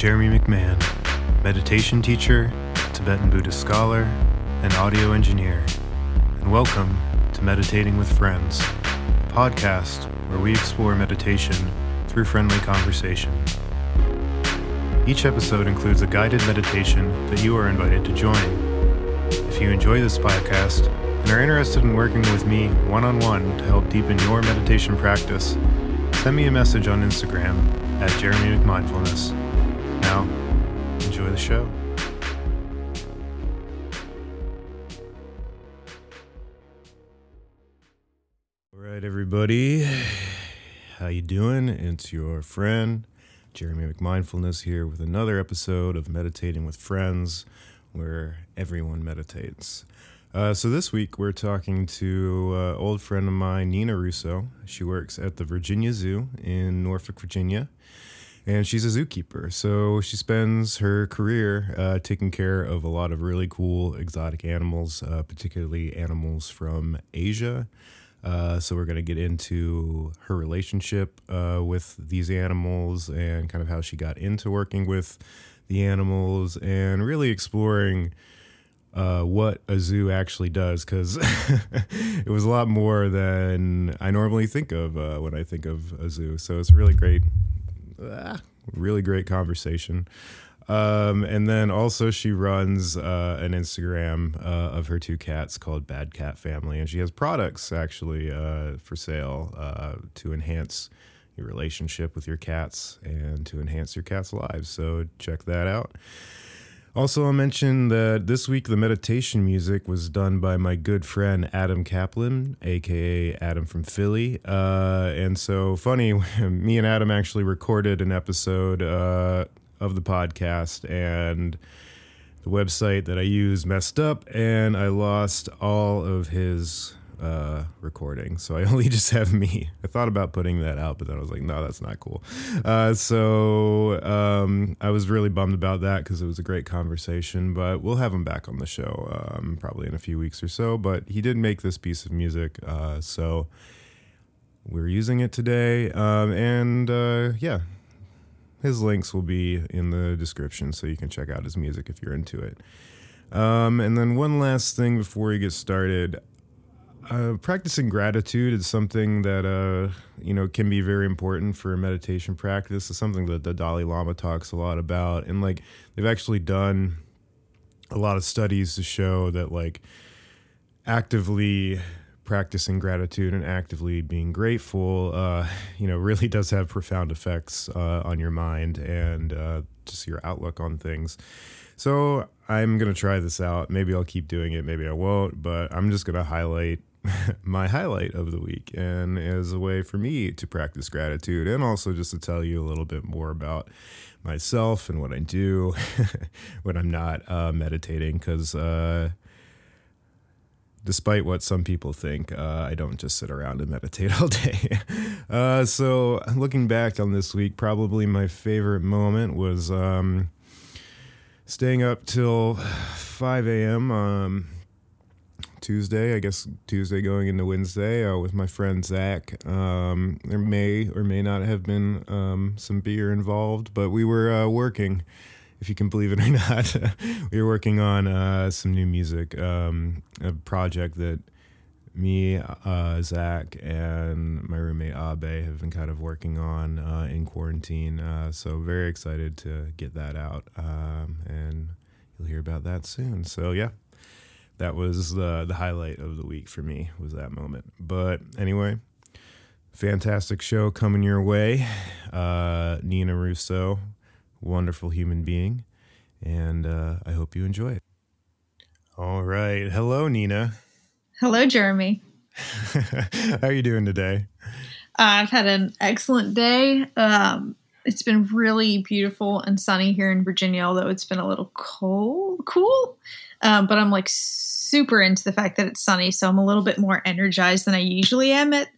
Jeremy McMahon, meditation teacher, Tibetan Buddhist scholar, and audio engineer. And welcome to Meditating with Friends, a podcast where we explore meditation through friendly conversation. Each episode includes a guided meditation that you are invited to join. If you enjoy this podcast and are interested in working with me one on one to help deepen your meditation practice, send me a message on Instagram at Jeremy McMindfulness. Now, enjoy the show. All right, everybody, how you doing? It's your friend Jeremy McMindfulness here with another episode of Meditating with Friends, where everyone meditates. Uh, so this week we're talking to uh, old friend of mine, Nina Russo. She works at the Virginia Zoo in Norfolk, Virginia, and she's a zookeeper. So she spends her career uh, taking care of a lot of really cool exotic animals, uh, particularly animals from Asia. Uh, so we're going to get into her relationship uh, with these animals and kind of how she got into working with the animals and really exploring uh, what a zoo actually does because it was a lot more than I normally think of uh, when I think of a zoo. So it's really great, ah, really great conversation. Um, and then also she runs uh, an Instagram uh, of her two cats called Bad Cat Family, and she has products actually uh, for sale uh, to enhance your relationship with your cats and to enhance your cats' lives. So check that out. Also, I'll mention that this week the meditation music was done by my good friend Adam Kaplan, aka Adam from Philly. Uh, and so, funny, me and Adam actually recorded an episode uh, of the podcast, and the website that I use messed up, and I lost all of his uh, recording. So I only just have me. I thought about putting that out, but then I was like, no, that's not cool. Uh, so um, I was really bummed about that because it was a great conversation. But we'll have him back on the show um, probably in a few weeks or so. But he did make this piece of music, uh, so we're using it today. Um, and uh, yeah, his links will be in the description, so you can check out his music if you're into it. Um, and then one last thing before we get started. Uh, practicing gratitude is something that uh, you know can be very important for meditation practice. It's something that the Dalai Lama talks a lot about, and like they've actually done a lot of studies to show that like actively practicing gratitude and actively being grateful, uh, you know, really does have profound effects uh, on your mind and uh, just your outlook on things. So I'm gonna try this out. Maybe I'll keep doing it. Maybe I won't. But I'm just gonna highlight my highlight of the week and as a way for me to practice gratitude and also just to tell you a little bit more about myself and what I do when I'm not uh, meditating because uh, despite what some people think, uh, I don't just sit around and meditate all day. uh, so, looking back on this week, probably my favorite moment was um, staying up till 5 a.m. Um, Tuesday, I guess Tuesday going into Wednesday uh, with my friend Zach. Um, there may or may not have been um, some beer involved, but we were uh, working if you can believe it or not. we were working on uh, some new music, um, a project that me, uh, Zach, and my roommate Abe have been kind of working on uh, in quarantine. Uh, so very excited to get that out, um, and you'll hear about that soon. So yeah, that was the the highlight of the week for me was that moment. But anyway. Fantastic show coming your way. Uh, Nina Russo, wonderful human being, and uh, I hope you enjoy it. All right. Hello, Nina. Hello, Jeremy. How are you doing today? I've had an excellent day. Um, it's been really beautiful and sunny here in Virginia, although it's been a little cold, cool. Um, but I'm like super into the fact that it's sunny, so I'm a little bit more energized than I usually am at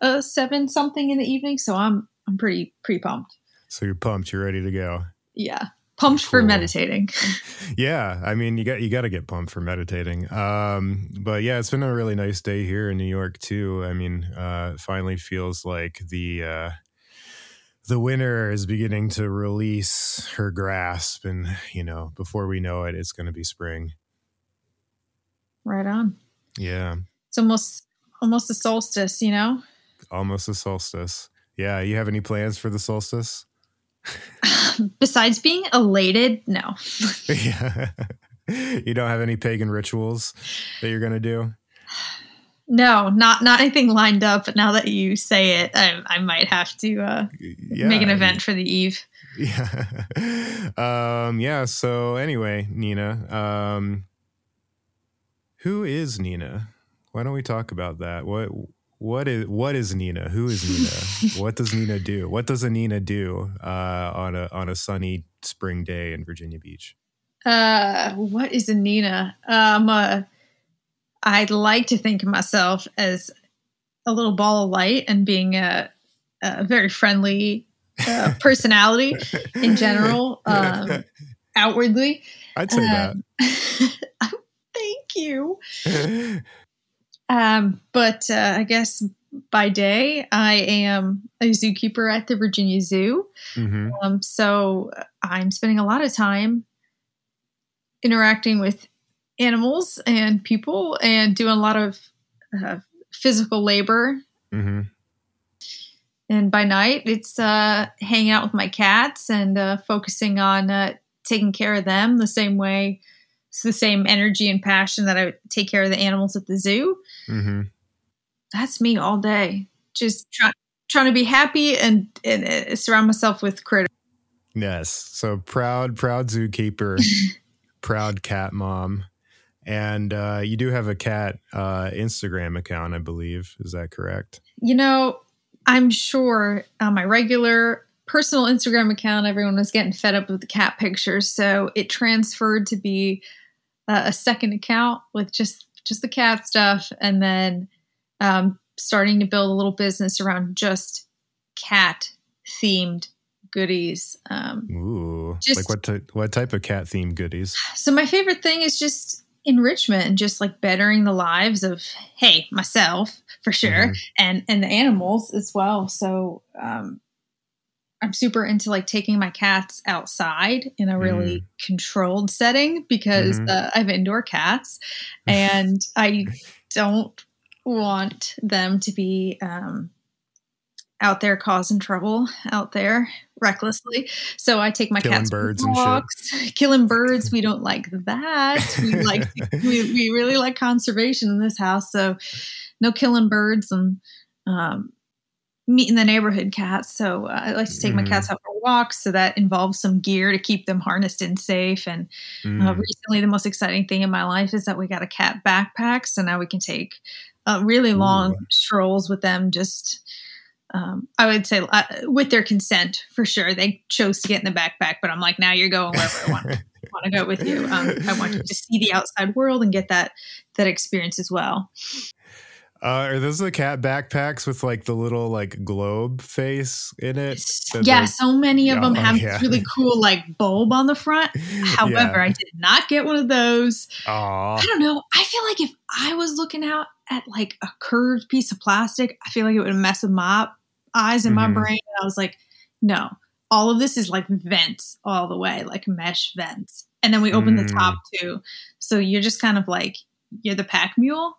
uh, seven something in the evening. So I'm I'm pretty pretty pumped. So you're pumped. You're ready to go. Yeah, pumped cool. for meditating. yeah, I mean you got you got to get pumped for meditating. Um, but yeah, it's been a really nice day here in New York too. I mean, uh, finally feels like the uh, the winter is beginning to release her grasp, and you know, before we know it, it's going to be spring. Right on. Yeah, It's almost almost a solstice, you know. almost a solstice. Yeah, you have any plans for the solstice? Besides being elated, no. yeah, you don't have any pagan rituals that you're going to do. No, not not anything lined up. But now that you say it, I, I might have to uh, Yeah, make an event for the eve. Yeah. um, yeah. So anyway, Nina, um, who is Nina? Why don't we talk about that? What what is what is Nina? Who is Nina? what does Nina do? What does a Nina do uh, on a on a sunny spring day in Virginia Beach? Uh, what is a Nina? Um, uh, I'd like to think of myself as a little ball of light and being a, a very friendly uh, personality in general, um, outwardly. I'd say Um, thank you. Um, but uh, I guess by day, I am a zookeeper at the Virginia Zoo. hmm Um, so I'm spending a lot of time interacting with animals and people and doing a lot of uh, physical labor. hmm And by night, it's uh, hanging out with my cats and uh, focusing on uh, taking care of them the same way. It's the same energy and passion that I take care of the animals at the zoo. hmm That's me all day. Just try, trying to be happy and, and uh, surround myself with critters. Yes. So proud, proud zookeeper, proud cat mom. And uh, you do have a cat uh, Instagram account, I believe. Is that correct? You know, I'm sure on my regular personal Instagram account, everyone was getting fed up with the cat pictures, so it transferred to be uh, a second account with just just the cat stuff, and then um, starting to build a little business around just cat themed goodies. Um, Ooh. Just- like what, ty- what type of cat themed goodies? so my favorite thing is just enrichment and just like bettering the lives of hey myself for sure Mhm. and and the animals as well so um i'm super into like taking my cats outside in a really controlled setting because Mhm. uh, i have indoor cats and i don't want them to be um out there causing trouble out there recklessly. So I take my Killing cats birds and shit. walks. Killing birds, we don't like that. We like we, we really like conservation in this house, so no killing birds and um, meeting the neighborhood cats. So uh, I like to take my Mhm. cats out for walks. So that involves some gear to keep them harnessed and safe. And uh, Mm. recently, the most exciting thing in my life is that we got a cat backpack. So now we can take uh, really long Ooh. strolls with them. Just, um, I would say, uh, with their consent for sure. They chose to get in the backpack, but I'm like, now you're going wherever I want, want to go with you. Um, I want you to see the outside world and get that that experience as well. Uh, are those the cat backpacks with like the little like globe face in it? yeah, so many of them Oh, have yeah. this really cool like bulb on the front. However, I did not get one of those. Aw. I don't know. I feel like if I was looking out at like a curved piece of plastic, I feel like it would mess with my eyes and my Mhm. brain. And I was like, no, all of this is like vents all the way, like mesh vents. And then we open the Mm. top too. So you're just kind of like, you're the pack mule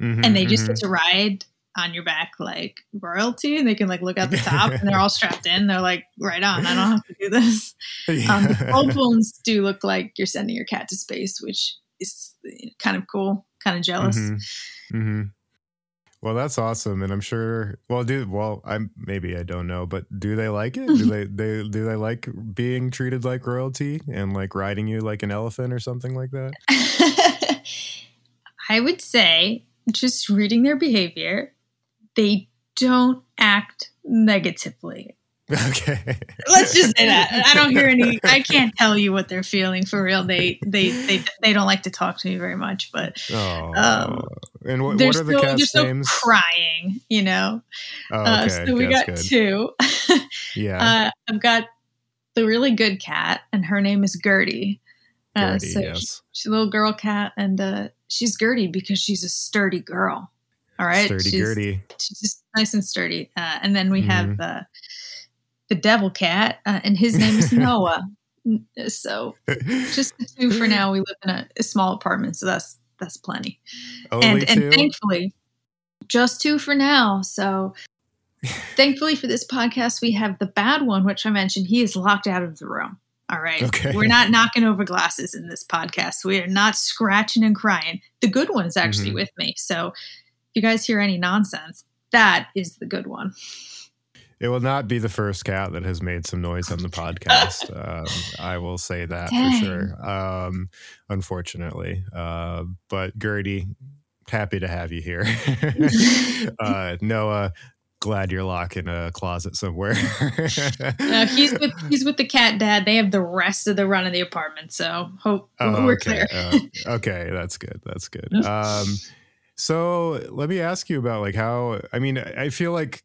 Mhm, and they just mhm. get to ride on your back like royalty and they can like look at the top and they're all strapped in. They're like, right on, I don't have to do this. Um, the Yeah. bulb ones do look like you're sending your cat to space, which is kind of cool, kind of jealous. Mhm. Mhm. Well, that's awesome, and I'm sure. Well, do well. I'm maybe I don't know, but do they like it? Do they they do they like being treated like royalty and like riding you like an elephant or something like that? I would say, just reading their behavior, they don't act negatively. Okay. Let's just say that. I don't hear any. I can't tell you what they're feeling for real. They they they they don't like to talk to me very much, but Oh. Um, and what, they're what are the still they're cats' still names? crying. You know. Oh, Uh, okay. so we that's got good. two. Yeah. Uh, I've got the really good cat, and her name is Gertie. Uh, Gertie, so yes. she's a little girl cat, and uh, she's Gertie because she's a sturdy girl. All right, Sturdy she's, Gertie. she's just nice and sturdy. Uh, and then we have Mhm. uh, the devil cat, uh, and his name is Noah. So just the two for now. We live in a, a small apartment, so that's that's plenty. Only and two? and thankfully, just two for now. So thankfully for this podcast, we have the bad one, which I mentioned. He is locked out of the room. All right. Okay. We're not knocking over glasses in this podcast. We are not scratching and crying. The good one is actually Mhm. with me. So if you guys hear any nonsense, that is the good one. It will not be the first cat that has made some noise on the podcast. um, I will say that Dang. for sure. Um, unfortunately, uh, but Gertie, happy to have you here. uh, Noah, glad you're locked in a closet somewhere. No, he's with he's with the cat dad. They have the rest of the run of the apartment. So hope Oh, we're okay. clear. Uh, okay, that's good. That's good. Um, so let me ask you about like how. I mean, I feel like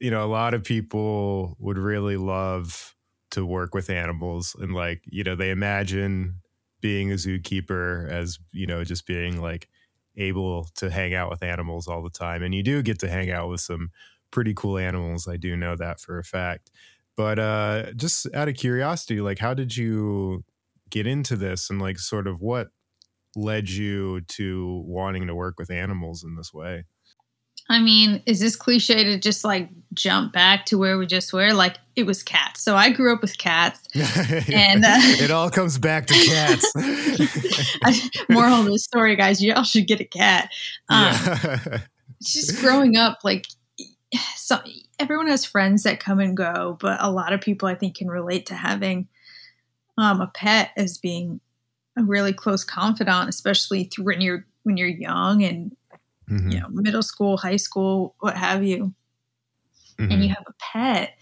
you know a lot of people would really love to work with animals, and like you know they imagine being a zookeeper as you know just being like able to hang out with animals all the time, and you do get to hang out with some pretty cool animals. I do know that for a fact. But uh, just out of curiosity, like how did you get into this and like sort of what led you to wanting to work with animals in this way? I mean, is this cliche to just like jump back to where we just were? Like it was cats. So I grew up with cats. And, uh, it all comes back to cats. Moral of the story, guys, y'all should get a cat. Um, yeah. just growing up, like so everyone has friends that come and go, but a lot of people I think can relate to having um, a pet as being a really close confidant, especially through when you're when you're young and Mhm, you know middle school, high school, what have you, mhm. and you have a pet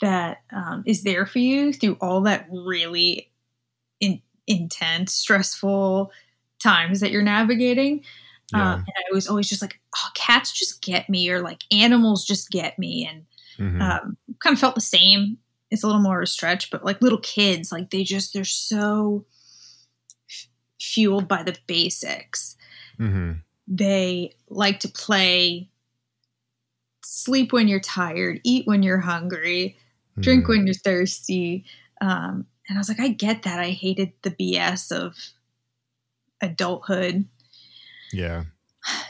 that um, is there for you through all that really in, intense, stressful times that you're navigating. Yeah. Um, and I was always just like, oh, cats just get me, or like animals just get me. And Mhm. um, kind of felt the same. It's a little more of a stretch, but like little kids, like they just, they're so f- fueled by the basics. Mhm. They like to play, sleep when you're tired, eat when you're hungry, drink Mhm. when you're thirsty. Um, and I was like, I get that. I hated the BS of adulthood. Yeah.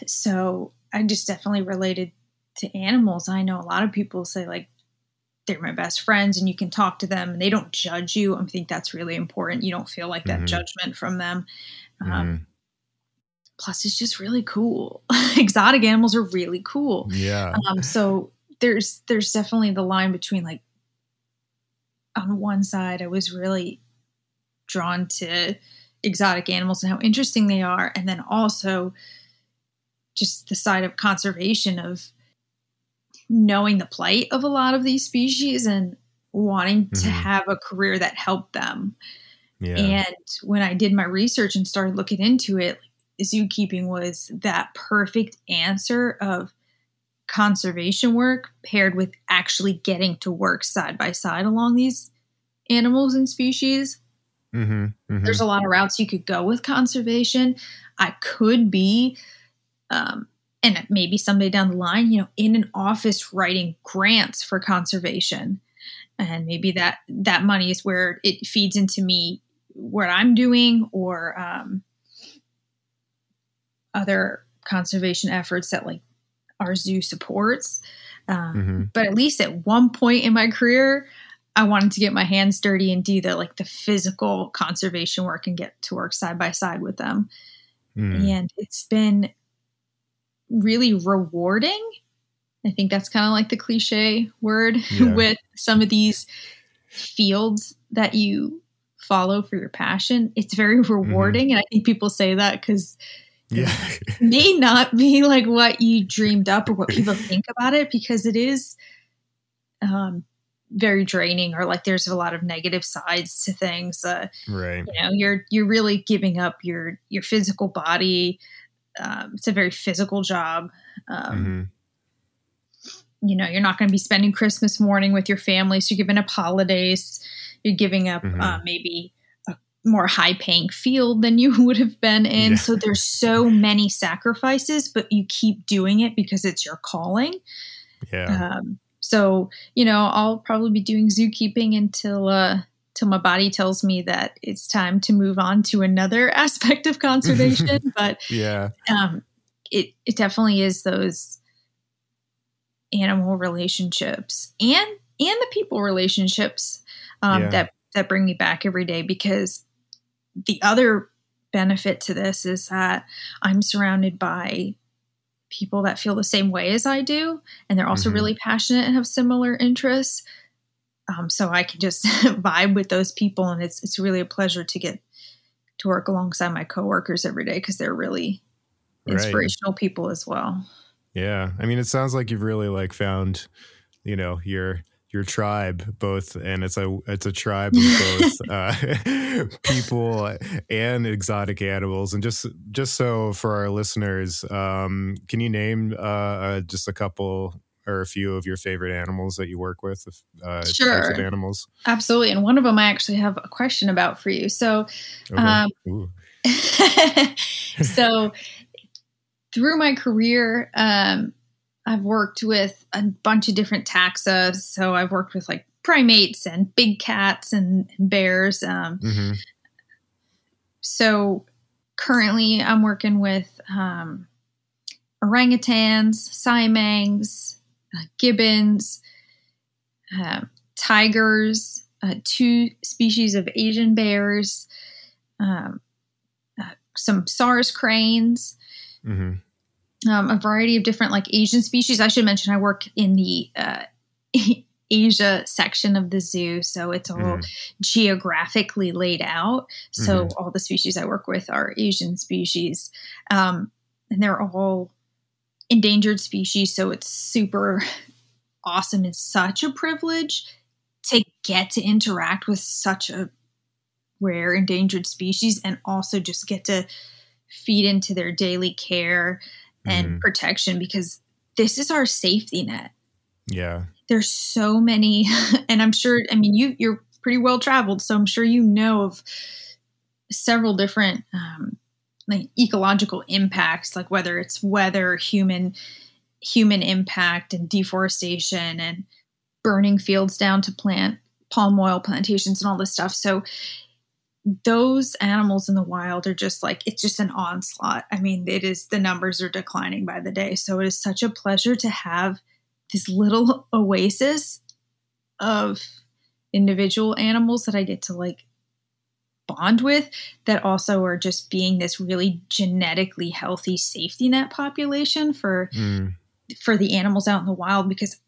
so I just definitely related to animals. I know a lot of people say like they're my best friends and you can talk to them and they don't judge you. I think that's really important. You don't feel like that Mhm. judgment from them. Um, Mhm. plus, it's just really cool. Exotic animals are really cool. Yeah. Um, so there's there's definitely the line between like on one side, I was really drawn to exotic animals and how interesting they are, and then also just the side of conservation of knowing the plight of a lot of these species and wanting to Mhm. have a career that helped them. Yeah. And when I did my research and started looking into it, zookeeping was that perfect answer of conservation work paired with actually getting to work side by side along these animals and species. Mhm. Mhm. There's a lot of routes you could go with conservation. I could be, um, and maybe someday down the line, you know, in an office writing grants for conservation, and maybe that that money is where it feeds into me what I'm doing or um, other conservation efforts that like our zoo supports. Um, Mhm. but at least at one point in my career i wanted to get my hands dirty and do the like the physical conservation work and get to work side by side with them Mhm. and it's been really rewarding i think that's kind of like the cliche word Yeah. with some of these fields that you follow for your passion it's very rewarding and i think people say that because Yeah. may not be like what you dreamed up or what people think about it because it is um, very draining or like there's a lot of negative sides to things uh, right. you know you're you're really giving up your your physical body um, it's a very physical job um, Mhm. you know you're not going to be spending christmas morning with your family so you're giving up holidays you're giving up Mhm. uh, maybe a more high paying field than you would have been in Yeah. so there's so many sacrifices but you keep doing it because it's your calling Yeah. um, So, you know, I'll probably be doing zookeeping until uh till my body tells me that it's time to move on to another aspect of conservation. but yeah, um, it it definitely is those animal relationships and and the people relationships um, Yeah. that that bring me back every day because the other benefit to this is that I'm surrounded by people that feel the same way as I do, and they're also Mhm. really passionate and have similar interests. Um, so I can just vibe with those people, and it's it's really a pleasure to get to work alongside my coworkers every day because they're really Right. inspirational people as well. Yeah, I mean, it sounds like you've really like found, you know, your your tribe both, and it's a it's a tribe of both uh, people and exotic animals. And just just so for our listeners, um, can you name uh, uh, just a couple or a few of your favorite animals that you work with? Uh, Sure. animals. Absolutely. And one of them I actually have a question about for you. So, Okay. Um, so through my career, um, I've worked with a bunch of different taxa. So I've worked with like primates and big cats and, and bears. Um, Mhm. so currently I'm working with um, orangutans, siamangs, uh, gibbons, uh, tigers, uh, two species of Asian bears, um, uh, some sarus cranes, Mhm. Um, a variety of different like Asian species. I should mention I work in the uh, Asia section of the zoo, so it's all Mhm. geographically laid out. So all the species I work with are Asian species, um, and they're all endangered species. So it's super awesome. It's such a privilege to get to interact with such a rare endangered species, and also just get to feed into their daily care and Mhm. protection because this is our safety net Yeah. there's so many and i'm sure i mean you you're pretty well traveled so i'm sure you know of several different um, like ecological impacts like whether it's weather human human impact and deforestation and burning fields down to plant palm oil plantations and all this stuff so those animals in the wild are just like it's just an onslaught i mean it is the numbers are declining by the day so it is such a pleasure to have this little oasis of individual animals that I get to like bond with that also are just being this really genetically healthy safety net population for Mm. for the animals out in the wild because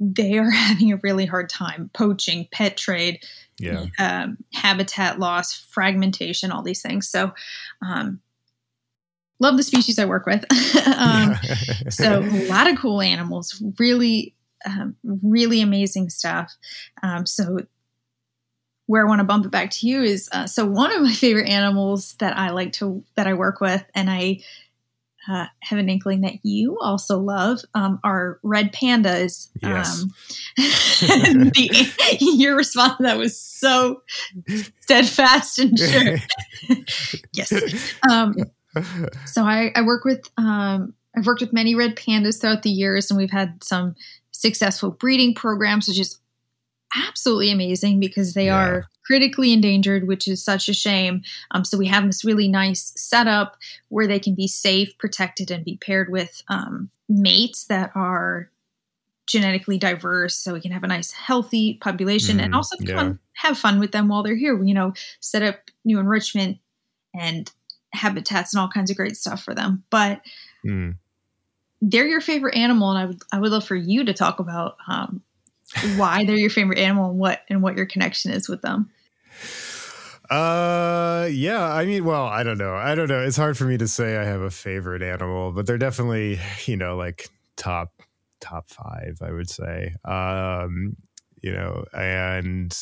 they are having a really hard time poaching, pet trade, Yeah. um, habitat loss, fragmentation, all these things. So, um, love the species I work with. um, so a lot of cool animals really um, really amazing stuff um, so where i want to bump it back to you is uh, so one of my favorite animals that i like to that i work with and i uh, have an inkling that you also love um, are red pandas Yes. um, the, your response to that was so steadfast and sure yes um, so I, I work with um, I've worked with many red pandas throughout the years, and we've had some successful breeding programs, which is absolutely amazing because they Yeah. are critically endangered, which is such a shame. Um, so we have this really nice setup where they can be safe, protected, and be paired with um, mates that are genetically diverse so we can have a nice healthy population and Mhm, also yeah. fun, have fun with them while they're here you know set up new enrichment and habitats and all kinds of great stuff for them. But Mm. they're your favorite animal, and I would I would love for you to talk about um, why they're your favorite animal and what and what your connection is with them. Uh, yeah. I mean, well, I don't know. I don't know. It's hard for me to say I have a favorite animal, but they're definitely, you know, like top top five. I would say. Um, you know, and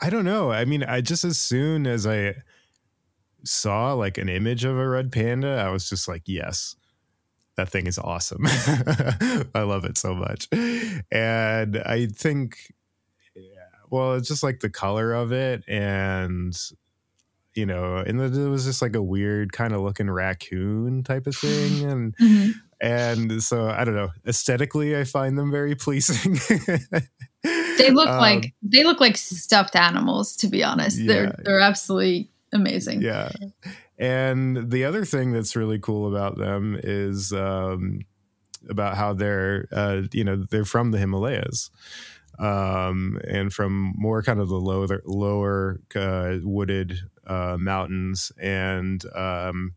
I don't know. I mean, I just as soon as I saw like an image of a red panda, I was just like, yes. That thing is awesome. I love it so much. And I think well, it's just like the color of it, and you know, and it was just like a weird kind of looking raccoon type of thing, and and so I don't know. Aesthetically, I find them very pleasing. they look um, like they look like stuffed animals. To be honest, yeah. they're they're absolutely amazing. Yeah. And the other thing that's really cool about them is um, about how they're, uh, you know, they're from the Himalayas um, and from more kind of the lower, lower uh, wooded uh, mountains. And um,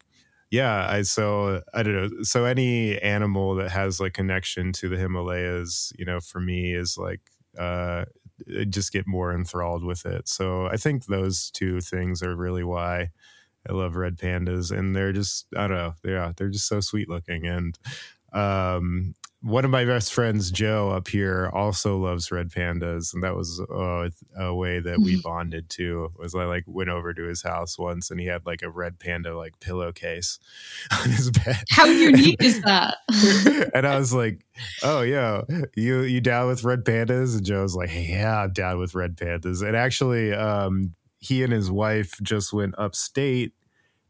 yeah, I so I don't know. So any animal that has like connection to the Himalayas, you know, for me is like uh, just get more enthralled with it. So I think those two things are really why I love red pandas, and they're just I don't know, yeah, they're just so sweet looking, and um, one of my best friends, Joe, up here, also loves red pandas, and that was uh, a way that we bonded too. Was I like went over to his house once, and he had like a red panda like pillowcase on his bed. How unique is that? and I was like, "Oh yeah, you you down with red pandas?" And Joe's like, "Yeah, I'm down with red pandas." And actually, um, he and his wife just went upstate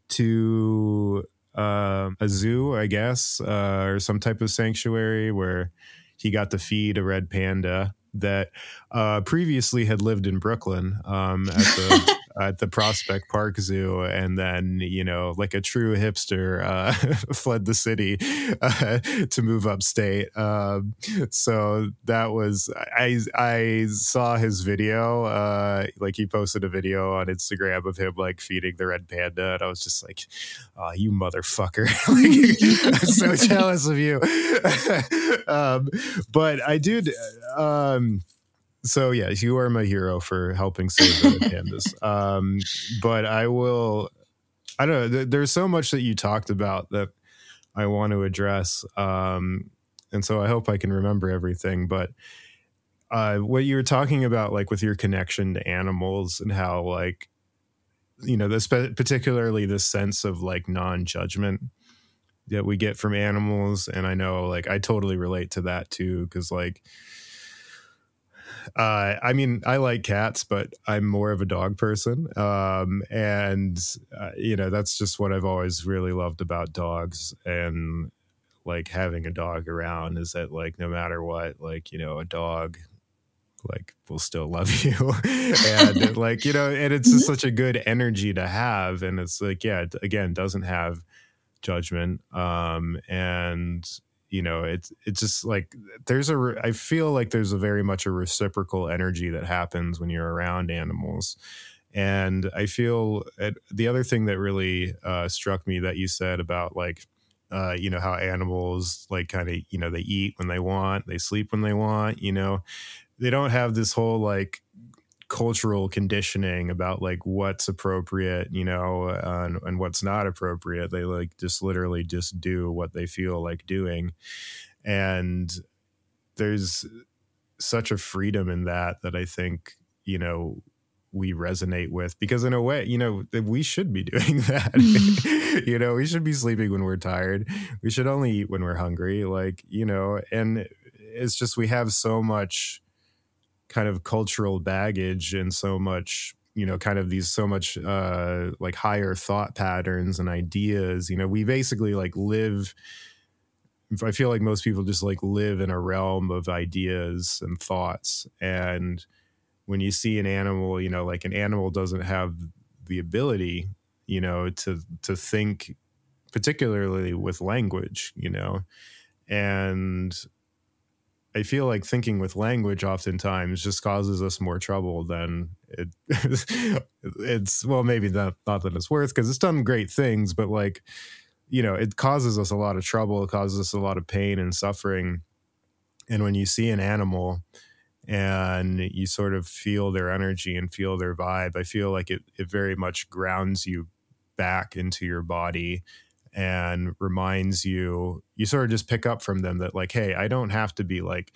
to uh, a zoo, I guess, uh, or some type of sanctuary where he got to feed a red panda that uh, previously had lived in Brooklyn um, at the at the Prospect Park Zoo, and then you know, like a true hipster, uh, fled the city uh, to move upstate. Um, so that was I I saw his video, uh, like he posted a video on Instagram of him like feeding the red panda, and I was just like, "Oh, you motherfucker! like, I'm so jealous of you." um, but I did. Um, so yeah, you are my hero for helping save the pandas. Um, but I will. I don't know. there's so much that you talked about that I want to address, um, and so I hope I can remember everything. But uh, what you were talking about, like with your connection to animals and how, like, you know, this particularly this sense of like non-judgment that we get from animals, and I know, like, I totally relate to that too, because like uh, I mean, I like cats, but I'm more of a dog person. Um, and, uh, you know, that's just what I've always really loved about dogs. And like having a dog around is that, like, no matter what, like, you know, a dog like will still love you and like you know and it's just such a good energy to have and it's like yeah again doesn't have judgment um and you know it's it's just like there's a i feel like there's a very much a reciprocal energy that happens when you're around animals. And i feel the other thing that really uh, struck me that you said about like uh, you know how animals like kind of you know they eat when they want they sleep when they want you know they don't have this whole like cultural conditioning about like what's appropriate you know and, and what's not appropriate. They like just literally just do what they feel like doing. And there's such a freedom in that that i think you know we resonate with because in a way you know we should be doing that. Mm-hmm. You know we should be sleeping when we're tired. We should only eat when we're hungry like you know and it's just we have so much kind of cultural baggage and so much you know kind of these so much uh like higher thought patterns and ideas you know we basically like live i feel like most people just like live in a realm of ideas and thoughts. And when you see an animal you know like an animal doesn't have the ability you know to to think particularly with language you know? And I feel like thinking with language oftentimes just causes us more trouble than it it's well maybe not not that it's worth because it's done great things but like you know it causes us a lot of trouble it causes us a lot of pain and suffering. And when you see an animal and you sort of feel their energy and feel their vibe i feel like it it very much grounds you back into your body and reminds you you sort of just pick up from them that like hey i don't have to be like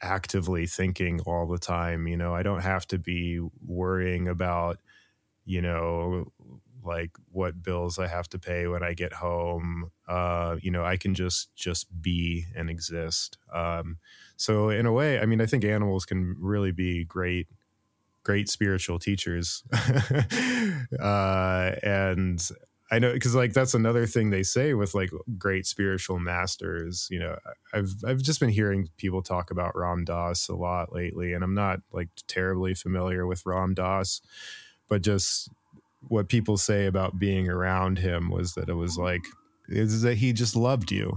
actively thinking all the time you know? I don't have to be worrying about you know like what bills i have to pay when i get home. Uh you know i can just just be and exist. Um so in a way i mean i think animals can really be great great spiritual teachers. Uh and I know because like that's another thing they say with like great spiritual masters. You know, I've I've just been hearing people talk about Ram Dass a lot lately, and I'm not like terribly familiar with Ram Dass, but just what people say about being around him was that it was like is that he just loved you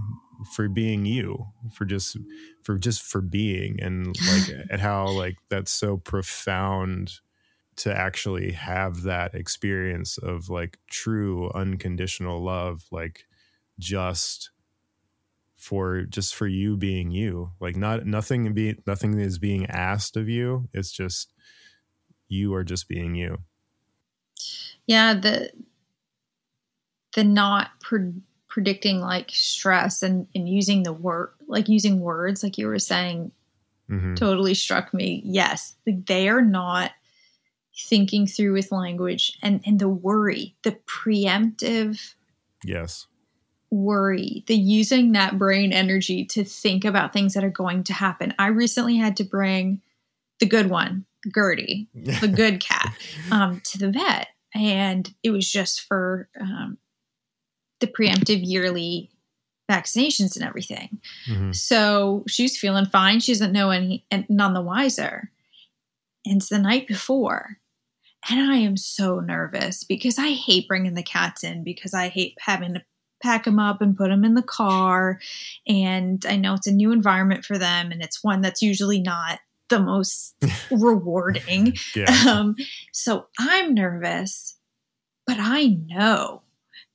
for being you for just for just for being and like and how like that's so profound to actually have that experience of like true unconditional love like just for just for you being you. Like not nothing be nothing is being asked of you. It's just you are just being you. Yeah the the not pre- predicting like stress and and using the word like using words like you were saying mm-hmm. totally struck me. Yes they are not thinking through with language and and the worry the preemptive yes. worry the using that brain energy to think about things that are going to happen. I recently had to bring the good one gertie the good cat um, to the vet. And it was just for um, the preemptive yearly vaccinations and everything. Mm-hmm. so she's feeling fine. She doesn't know any and none the wiser. And it's the night before and I am so nervous because I hate bringing the cats in because I hate having to pack them up and put them in the car. And I know it's a new environment for them, and it's one that's usually not the most rewarding. Yeah. Um, so I'm nervous, but I know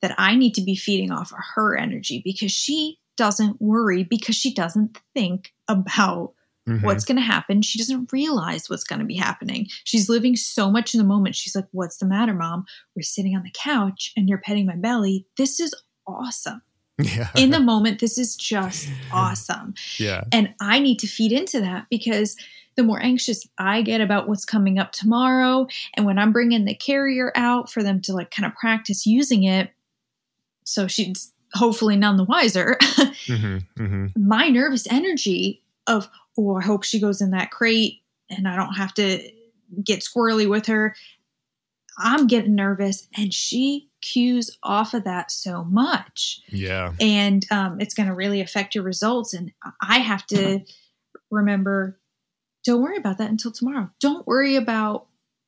that I need to be feeding off of her energy because she doesn't worry because she doesn't think about mm-hmm. what's going to happen. She doesn't realize what's going to be happening. She's living so much in the moment. She's like, What's the matter, mom? We're sitting on the couch and you're petting my belly. This is awesome. Yeah. In the moment, this is just awesome. Yeah. And I need to feed into that because the more anxious I get about what's coming up tomorrow, and when I'm bringing the carrier out for them to like kind of practice using it, so she's hopefully none the wiser, mm-hmm, mm-hmm. my nervous energy of, oh, I hope she goes in that crate and I don't have to get squirrely with her. I'm getting nervous, and she cues off of that so much. Yeah. And um, it's going to really affect your results. And I have to remember don't worry about that until tomorrow. Don't worry about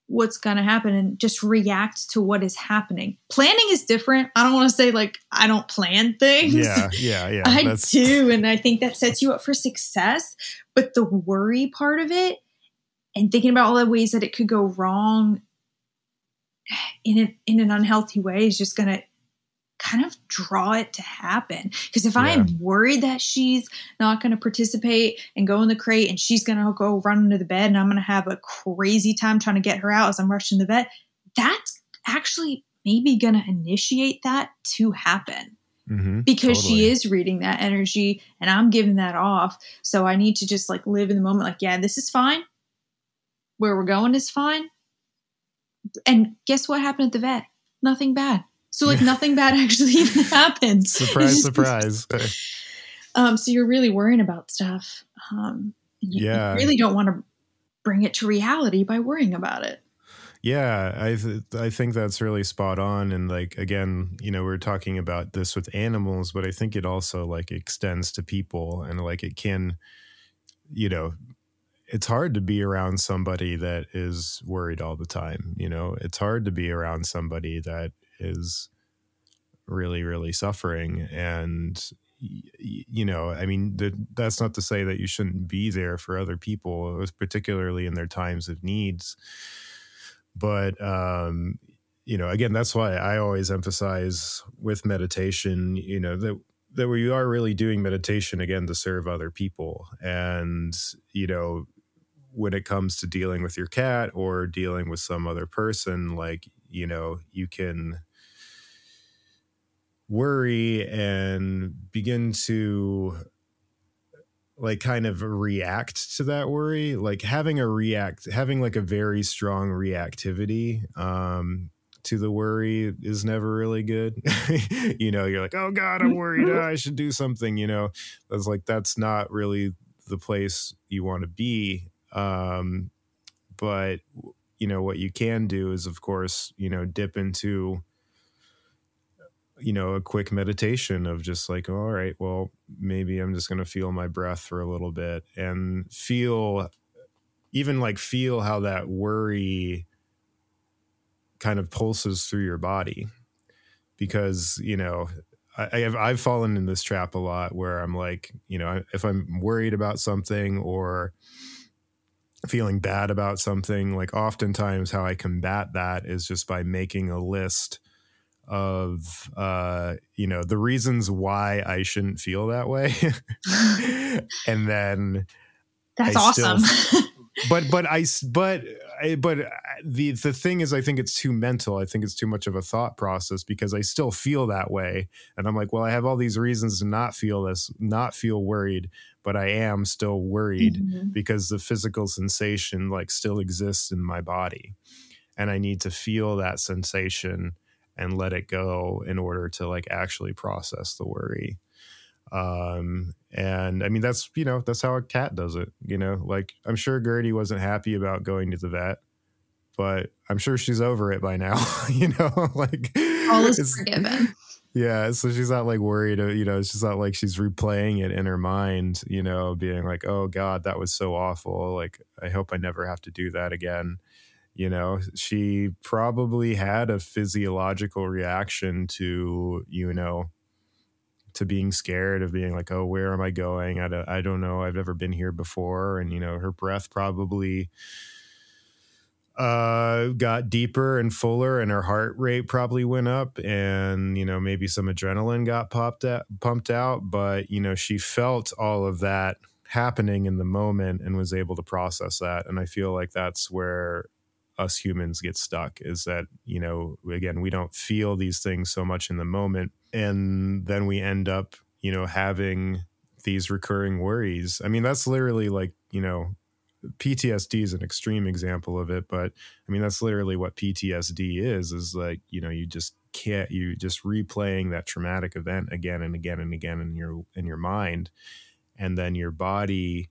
what's going to happen and just react to what is happening. Planning is different. I don't want to say like I don't plan things. Yeah, yeah, yeah. I that's... do. And I think that sets you up for success. But the worry part of it and thinking about all the ways that it could go wrong in, a, in an unhealthy way is just going to kind of draw it to happen. Because if yeah. I am worried that she's not going to participate and go in the crate and she's going to go run under the bed and I'm going to have a crazy time trying to get her out as I'm rushing the vet, that's actually maybe going to initiate that to happen. Mm-hmm, because totally. she is reading that energy and I'm giving that off. So I need to just like live in the moment, like, yeah, this is fine. Where we're going is fine. And guess what happened at the vet? Nothing bad. So like nothing bad actually even happened. surprise, surprise. um, so you're really worrying about stuff. Um, you, yeah. You really don't want to bring it to reality by worrying about it. Yeah, I th- I think that's really spot on. And like again, you know, we're talking about this with animals, but I think it also like extends to people, and like it can, you know, it's hard to be around somebody that is worried all the time. You know, it's hard to be around somebody that is really really suffering. And you know i mean that's not to say that you shouldn't be there for other people particularly in their times of needs. But um you know again that's why i always emphasize with meditation you know that that we are really doing meditation again to serve other people. And you know when it comes to dealing with your cat or dealing with some other person like you know you can worry and begin to like kind of react to that worry like having a react having like a very strong reactivity um to the worry is never really good. You know you're like oh god i'm worried. Oh, i should do something you know? That's like that's not really the place you want to be um but you know what you can do is of course you know dip into you know, a quick meditation of just like, all right, well, maybe I'm just going to feel my breath for a little bit and feel, even like feel how that worry kind of pulses through your body. Because, you know, I, have I've fallen in this trap a lot where I'm like, you know, if I'm worried about something or feeling bad about something, like oftentimes how I combat that is just by making a list of uh you know the reasons why I shouldn't feel that way. And then that's I awesome. still, but but I but I, but the the thing is I think it's too mental. I think it's too much of a thought process because I still feel that way. And I'm like well I have all these reasons to not feel this not feel worried but I am still worried mm-hmm. because the physical sensation like still exists in my body. And I need to feel that sensation and let it go in order to like actually process the worry. Um and i mean that's you know that's how a cat does it you know? Like i'm sure gertie wasn't happy about going to the vet but i'm sure she's over it by now you know? Like all is forgiven. Yeah so she's not like worried uh, you know it's just not like she's replaying it in her mind you know being like oh god that was so awful. Like i hope i never have to do that again you know she probably had a physiological reaction to you know to being scared of being like oh where am i going? I don't, I don't know. I've never been here before. And you know her breath probably uh, got deeper and fuller and her heart rate probably went up and you know maybe some adrenaline got popped at, pumped out. But you know she felt all of that happening in the moment and was able to process that. And i feel like that's where us humans get stuck is that you know again we don't feel these things so much in the moment and then we end up you know having these recurring worries. I mean that's literally like you know PTSD is an extreme example of it, but I mean that's literally what PTSD is is like, you know, you just can't you just replaying that traumatic event again and again and again in your in your mind and then your body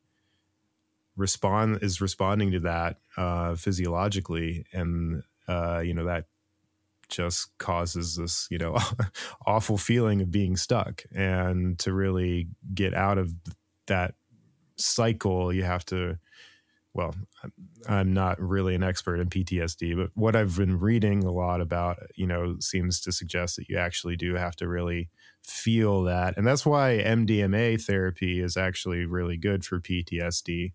respond is responding to that uh, physiologically, and uh, you know that just causes this you know awful feeling of being stuck. And to really get out of that cycle, you have to. Well, I'm not really an expert in PTSD, but what I've been reading a lot about, you know, seems to suggest that you actually do have to really feel that. And that's why MDMA therapy is actually really good for PTSD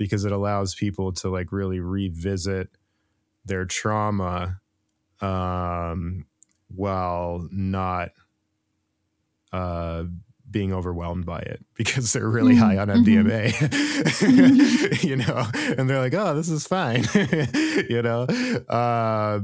because it allows people to like really revisit their trauma um, while not uh, being overwhelmed by it because they're really high on MDMA, mm-hmm. you know, and they're like, oh, this is fine, you know. Uh,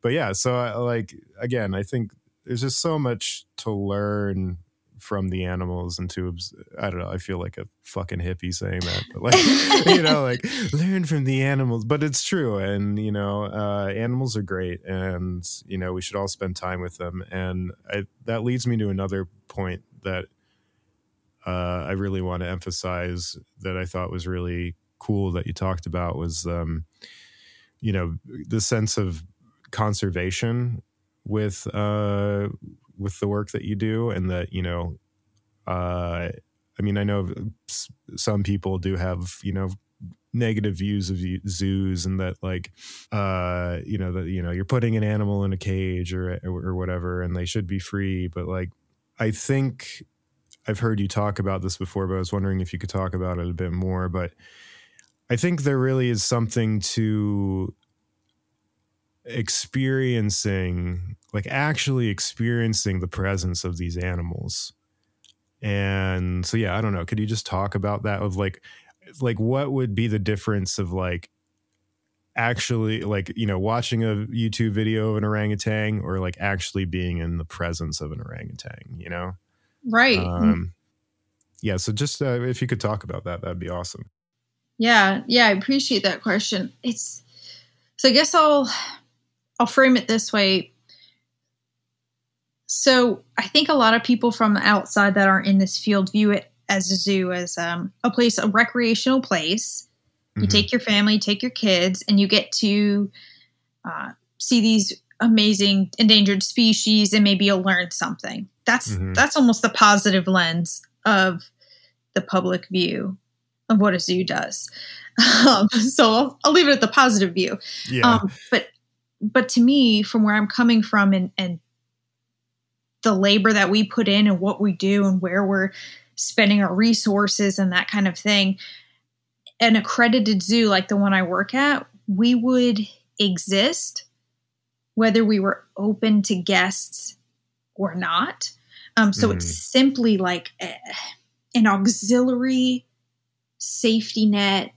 but yeah, so I, like again, I think there's just so much to learn from the animals and to I don't know. I feel like a fucking hippie saying that, but like you know, like learn from the animals. But it's true, and you know, uh, animals are great, and you know, we should all spend time with them. And I, that leads me to another point that uh, I really want to emphasize that I thought was really cool that you talked about was, um, you know, the sense of conservation with uh, with the work that you do and that you know uh i mean i know some people do have you know negative views of zoos and that like uh you know that you know you're putting an animal in a cage or or whatever and they should be free but like i think i've heard you talk about this before but i was wondering if you could talk about it a bit more but i think there really is something to experiencing like actually experiencing the presence of these animals. And so yeah i don't know. Could you just talk about that of like like what would be the difference of like actually like you know watching a youtube video of an orangutan or like actually being in the presence of an orangutan you know? Right. Um yeah so just uh, if you could talk about that that'd be awesome. Yeah yeah i appreciate that question. It's so i guess i'll i'll frame it this way so I think a lot of people from the outside that aren't in this field view it as a zoo as um, a place, a recreational place. You mm-hmm. take your family, take your kids, and you get to uh, see these amazing endangered species and maybe you'll learn something. That's Mhm. that's almost the positive lens of the public view of what a zoo does. Um, so I'll, I'll leave it at the positive view. Yeah. Um, but but to me, from where I'm coming from and and the labor that we put in and what we do and where we're spending our resources and that kind of thing, an accredited zoo like the one I work at, we would exist whether we were open to guests or not. Um, so it's hmm. simply like a, an auxiliary safety net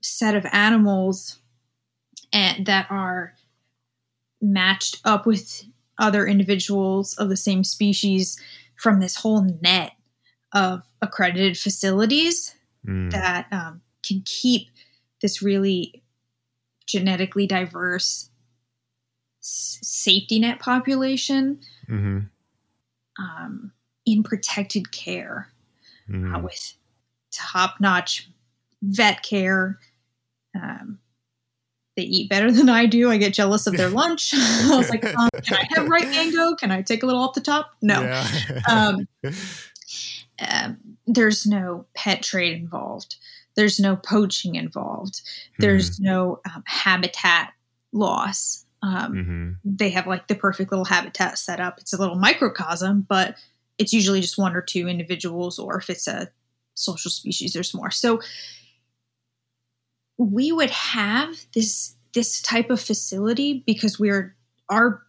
set of animals and that are matched up with other individuals of the same species from this whole net of accredited facilities Mm. that um, can keep this really genetically diverse s- safety net population Mhm. um, in protected care Mhm. uh, with top notch vet care. Um, they eat better than I do. I get jealous of their lunch. I was like, um, can I have right mango? Can I take a little off the top? No. Yeah. Um, um, there's no pet trade involved. There's no poaching involved. There's no um, habitat loss. Um, Mhm. They have like the perfect little habitat set up. It's a little microcosm, but it's usually just one or two individuals, or if it's a social species, there's more. So we would have this this type of facility because we're our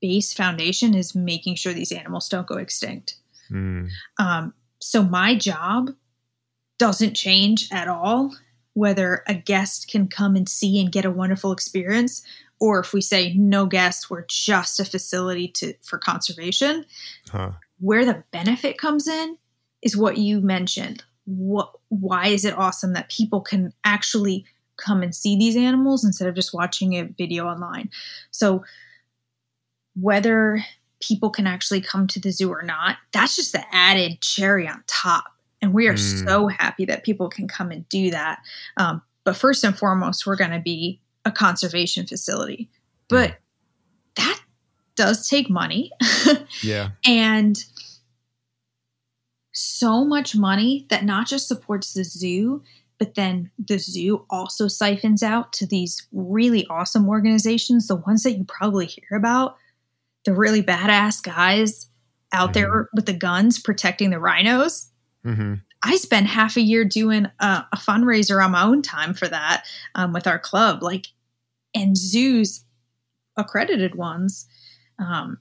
base foundation is making sure these animals don't go extinct. Mm. Um, so my job doesn't change at all whether a guest can come and see and get a wonderful experience or if we say no guests we're just a facility to for conservation Huh. where the benefit comes in is what you mentioned what why is it awesome that people can actually come and see these animals instead of just watching a video online? So whether people can actually come to the zoo or not that's just the added cherry on top. And we are Mm. so happy that people can come and do that. Um, but first and foremost we're going to be a conservation facility. But that does take money. Yeah. and so much money that not just supports the zoo but then the zoo also siphons out to these really awesome organizations the ones that you probably hear about. The really badass guys out there with the guns protecting the rhinos. Hmm I spent half a year doing a, a fundraiser on my own time for that um, with our club, like, and zoos, accredited ones, um,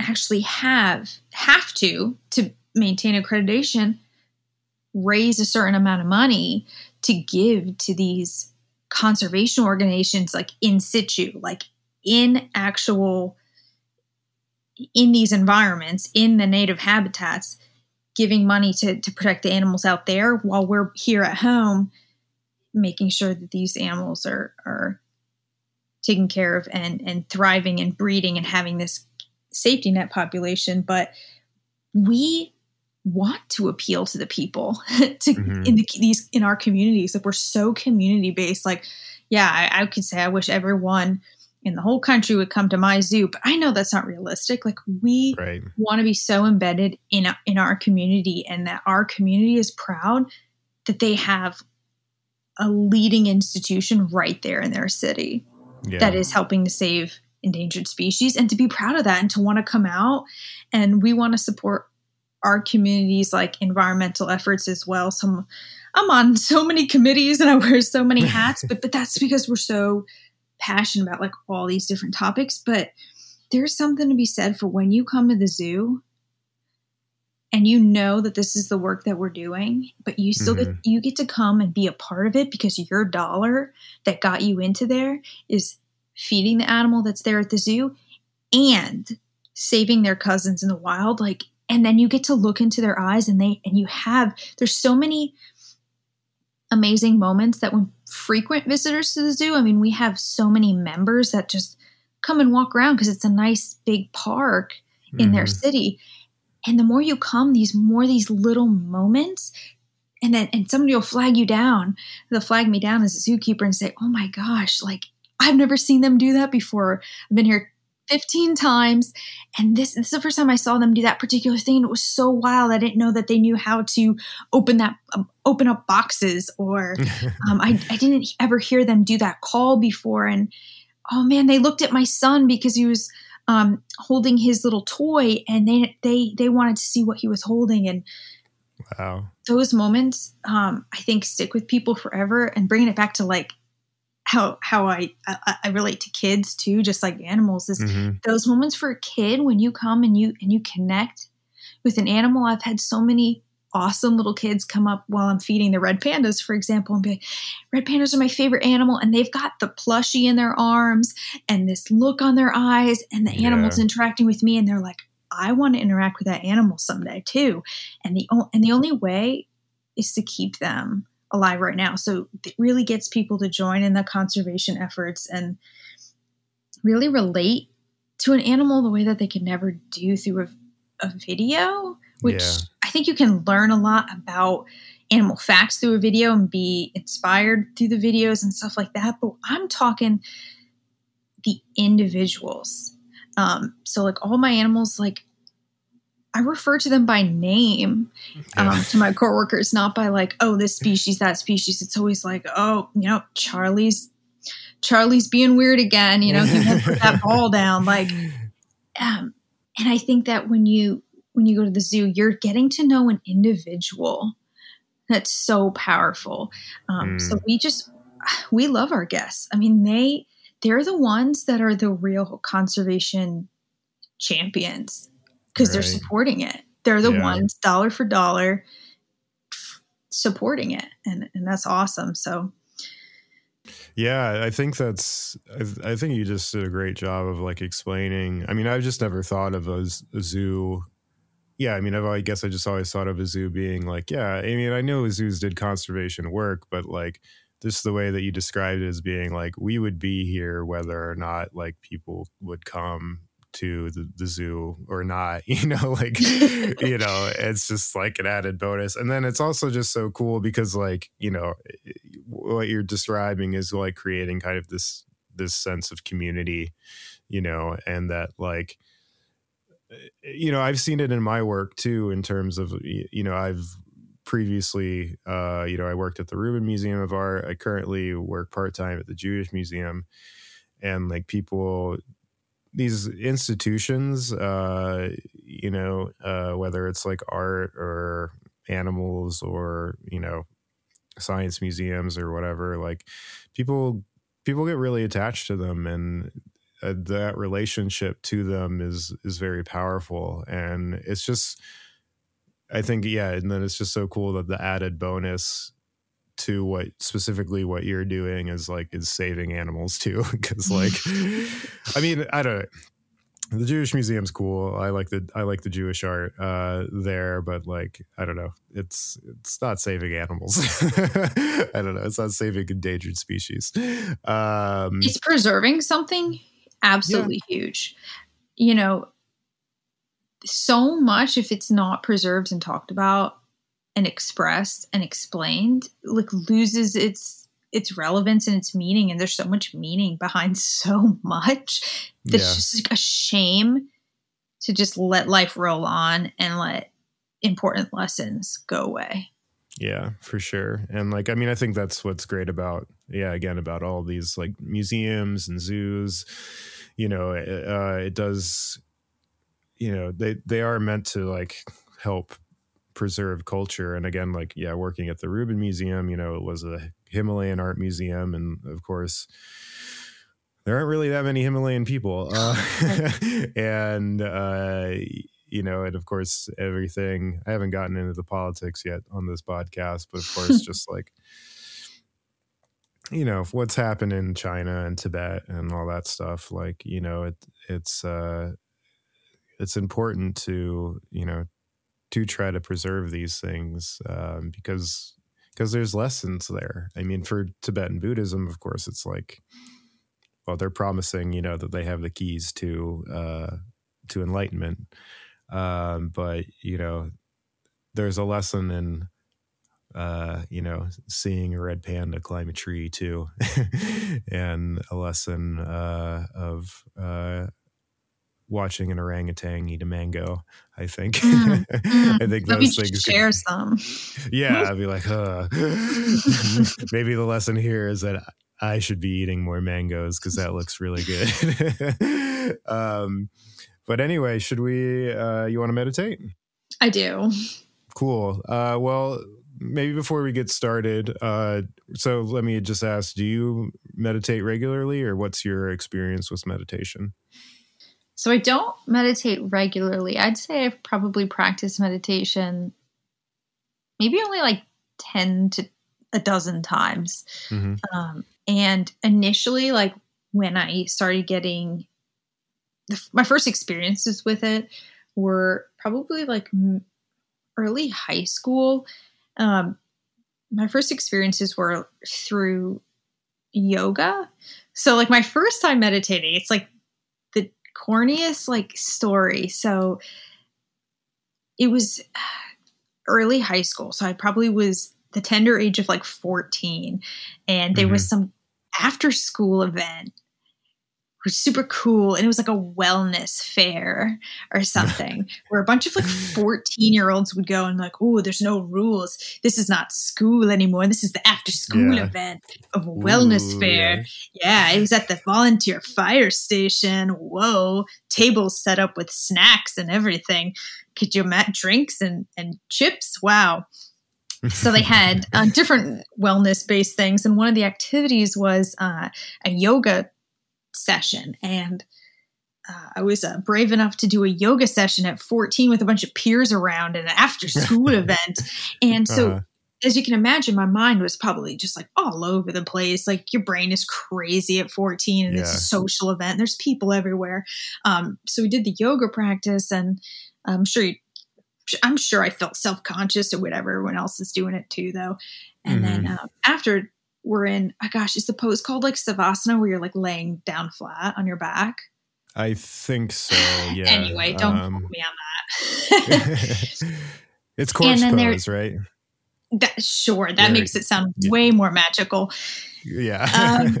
actually have have to to maintain accreditation, raise a certain amount of money to give to these conservation organizations, like in situ, like in actual in these environments in the native habitats giving money to, to protect the animals out there while we're here at home making sure that these animals are are taken care of and and thriving and breeding and having this safety net population. But we want to appeal to the people to Mhm. in the, these in our communities like we're so community based like yeah I, I could say i wish everyone in the whole country would come to my zoo but i know that's not realistic like we Right. want to be so embedded in in our community and that our community is proud that they have a leading institution right there in their city Yeah. that is helping to save endangered species and to be proud of that and to want to come out and we want to support our communities like environmental efforts as well. Some i'm on so many committees and i wear so many hats but but that's because we're so passionate about like all these different topics. But there's something to be said for when you come to the zoo and you know that this is the work that we're doing but you still get Mhm. you get to come and be a part of it because your dollar that got you into there is feeding the animal that's there at the zoo and saving their cousins in the wild. Like and then you get to look into their eyes and they and you have there's so many amazing moments that when frequent visitors to the zoo i mean we have so many members that just come and walk around because it's a nice big park in their Mhm. city and the more you come these more these little moments and then and somebody will flag you down they'll flag me down as a zookeeper and say oh my gosh like I've never seen them do that before. I've been here 15 times and this, this is the first time i saw them do that particular thing and it was so wild i didn't know that they knew how to open that um, open up boxes or um, I, I didn't ever hear them do that call before and oh man they looked at my son because he was um, holding his little toy and they they they wanted to see what he was holding and wow. those moments um, i think stick with people forever and bringing it back to like how how I, I, I relate to kids too, just like animals, is mm-hmm. those moments for a kid when you come and you and you connect with an animal. I've had so many awesome little kids come up while I'm feeding the red pandas, for example, and be like, red pandas are my favorite animal. And they've got the plushie in their arms and this look on their eyes, and the yeah. animal's interacting with me, and they're like, I want to interact with that animal someday too. And the and the only way is to keep them alive right now. So it really gets people to join in the conservation efforts and really relate to an animal the way that they could never do through a, a video, which yeah. I think you can learn a lot about animal facts through a video and be inspired through the videos and stuff like that. But I'm talking the individuals. Um, so like all my animals, like I refer to them by name um, yeah. to my coworkers, not by like, oh, this species, that species. It's always like, oh, you know, Charlie's Charlie's being weird again. You know, he put that ball down. Like, um, and I think that when you when you go to the zoo, you're getting to know an individual. That's so powerful. Um, mm. So we just we love our guests. I mean, they they're the ones that are the real conservation champions because right. they're supporting it. They're the yeah. ones dollar for dollar supporting it, and and that's awesome. So. Yeah, I think that's. I, I, think you just did a great job of like explaining. I mean, I've just never thought of a, a zoo. Yeah, I mean, I've, I guess I just always thought of a zoo being like, yeah. I mean, I know zoos did conservation work, but like, just the way that you described it as being like, we would be here whether or not like people would come to the, the zoo or not you know like you know it's just like an added bonus. And then it's also just so cool because like you know what you're describing is like creating kind of this this sense of community you know and that like you know i've seen it in my work too in terms of you know i've previously uh you know i worked at the rubin museum of art. I currently work part-time at the jewish museum. And like people these institutions, uh, you know, uh, whether it's like art or animals or you know science museums or whatever, like people people get really attached to them, and uh, that relationship to them is is very powerful, and it's just. I think yeah, and then it's just so cool that the added bonus to what specifically what you're doing is like is saving animals too because like i mean i don't know the jewish museum's cool. I like the i like the jewish art uh there but like i don't know. It's it's not saving animals. I don't know. It's not saving endangered species. Um it's preserving something? Absolutely yeah. huge. You know so much if it's not preserved and talked about and expressed and explained like loses its its relevance and its meaning and there's so much meaning behind so much that yeah. it's just like a shame to just let life roll on and let important lessons go away yeah for sure and like i mean i think that's what's great about yeah again about all these like museums and zoos you know uh, it does you know they they are meant to like help preserve culture. And again, like, yeah, working at the Rubin Museum, you know, it was a Himalayan art museum. And of course, there aren't really that many Himalayan people. Uh, and, uh, you know, and of course, everything. I haven't gotten into the politics yet on this podcast, but of course, just like, you know what's happened in China and Tibet and all that stuff. Like you know, it it's uh, it's important to you know to try to preserve these things um, because because there's lessons there. I mean, for Tibetan Buddhism, of course, it's like, well, they're promising, you know, that they have the keys to uh, to enlightenment, um, but you know, there's a lesson in uh, you know, seeing a red panda climb a tree too, and a lesson uh, of uh, watching an orangutan eat a mango. I think. Mm, mm. I think those things share could, some. Yeah, I'd be like, uh, maybe the lesson here is that I should be eating more mangoes because that looks really good. um, but anyway, should we? Uh, you want to meditate? I do. Cool. Uh, well, maybe before we get started, uh, so let me just ask: Do you meditate regularly, or what's your experience with meditation? So I don't meditate regularly. I'd say I've probably practiced meditation maybe only like 10 to a dozen times. Mm-hmm. Um, and initially, like when I started getting the, my first experiences with it were probably like early high school. Um, my first experiences were through yoga. So, like, my first time meditating, it's like corniest like story. So, it was early high school. So, I probably was the tender age of like 14. And there mm-hmm. was some after school event was super cool and it was like a wellness fair or something where a bunch of like 14 year olds would go and like oh there's no rules. This is not school anymore. This is the after school yeah. event of a wellness Ooh, fair. yeah. yeah it was at the volunteer fire station. Whoa tables set up with snacks and everything. Could you imagine drinks and and chips? Wow. So they had uh, different wellness based things and one of the activities was uh, a yoga session. And uh, I was uh, brave enough to do a yoga session at 14 with a bunch of peers around an after school event. And so, uh-huh. as you can imagine, my mind was probably just like all over the place. Like your brain is crazy at 14 and yeah. it's a social event. There's people everywhere. Um, so we did the yoga practice, and I'm sure you, I'm sure I felt self conscious or whatever. Everyone else is doing it too, though. And mm-hmm. then uh, after we're in oh gosh is the pose called like savasana where you're like laying down flat on your back? I think so yeah anyway don't um, quote me on that. It's corpse pose right? That sure that makes it sound yeah. way more magical. Yeah. Um,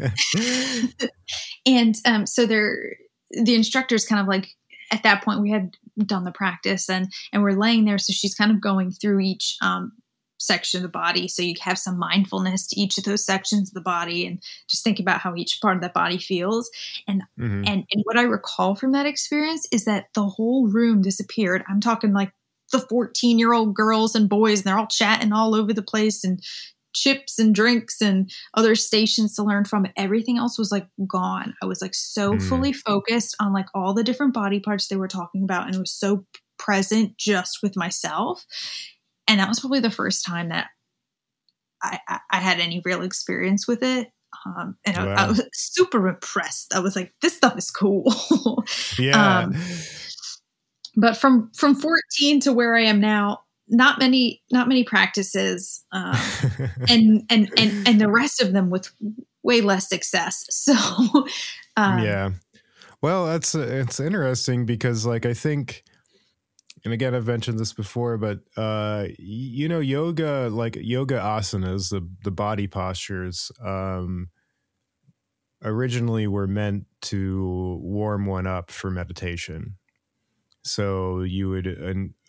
and um, so they're the instructor's kind of like at that point we had done the practice and and we're laying there so she's kind of going through each um, section of the body so you have some mindfulness to each of those sections of the body and just think about how each part of that body feels. And mm-hmm. and and what i recall from that experience is that the whole room disappeared. I'm talking like the 14 year old girls and boys and they're all chatting all over the place and chips and drinks and other stations to learn from. Everything else was like gone. I was like so mm. fully focused on like all the different body parts they were talking about and was so present just with myself and that was probably the first time that I, I, I had any real experience with it. Um, and wow. I, I, was super impressed. I was like, this stuff is cool. yeah. Um, but from from 14 to where I am now, not many not many practices, um, and and and and the rest of them with way less success. So um, yeah, well, that's it's interesting because like I think and again i've mentioned this before but uh you know yoga like yoga asanas the the body postures um originally were meant to warm one up for meditation. So you would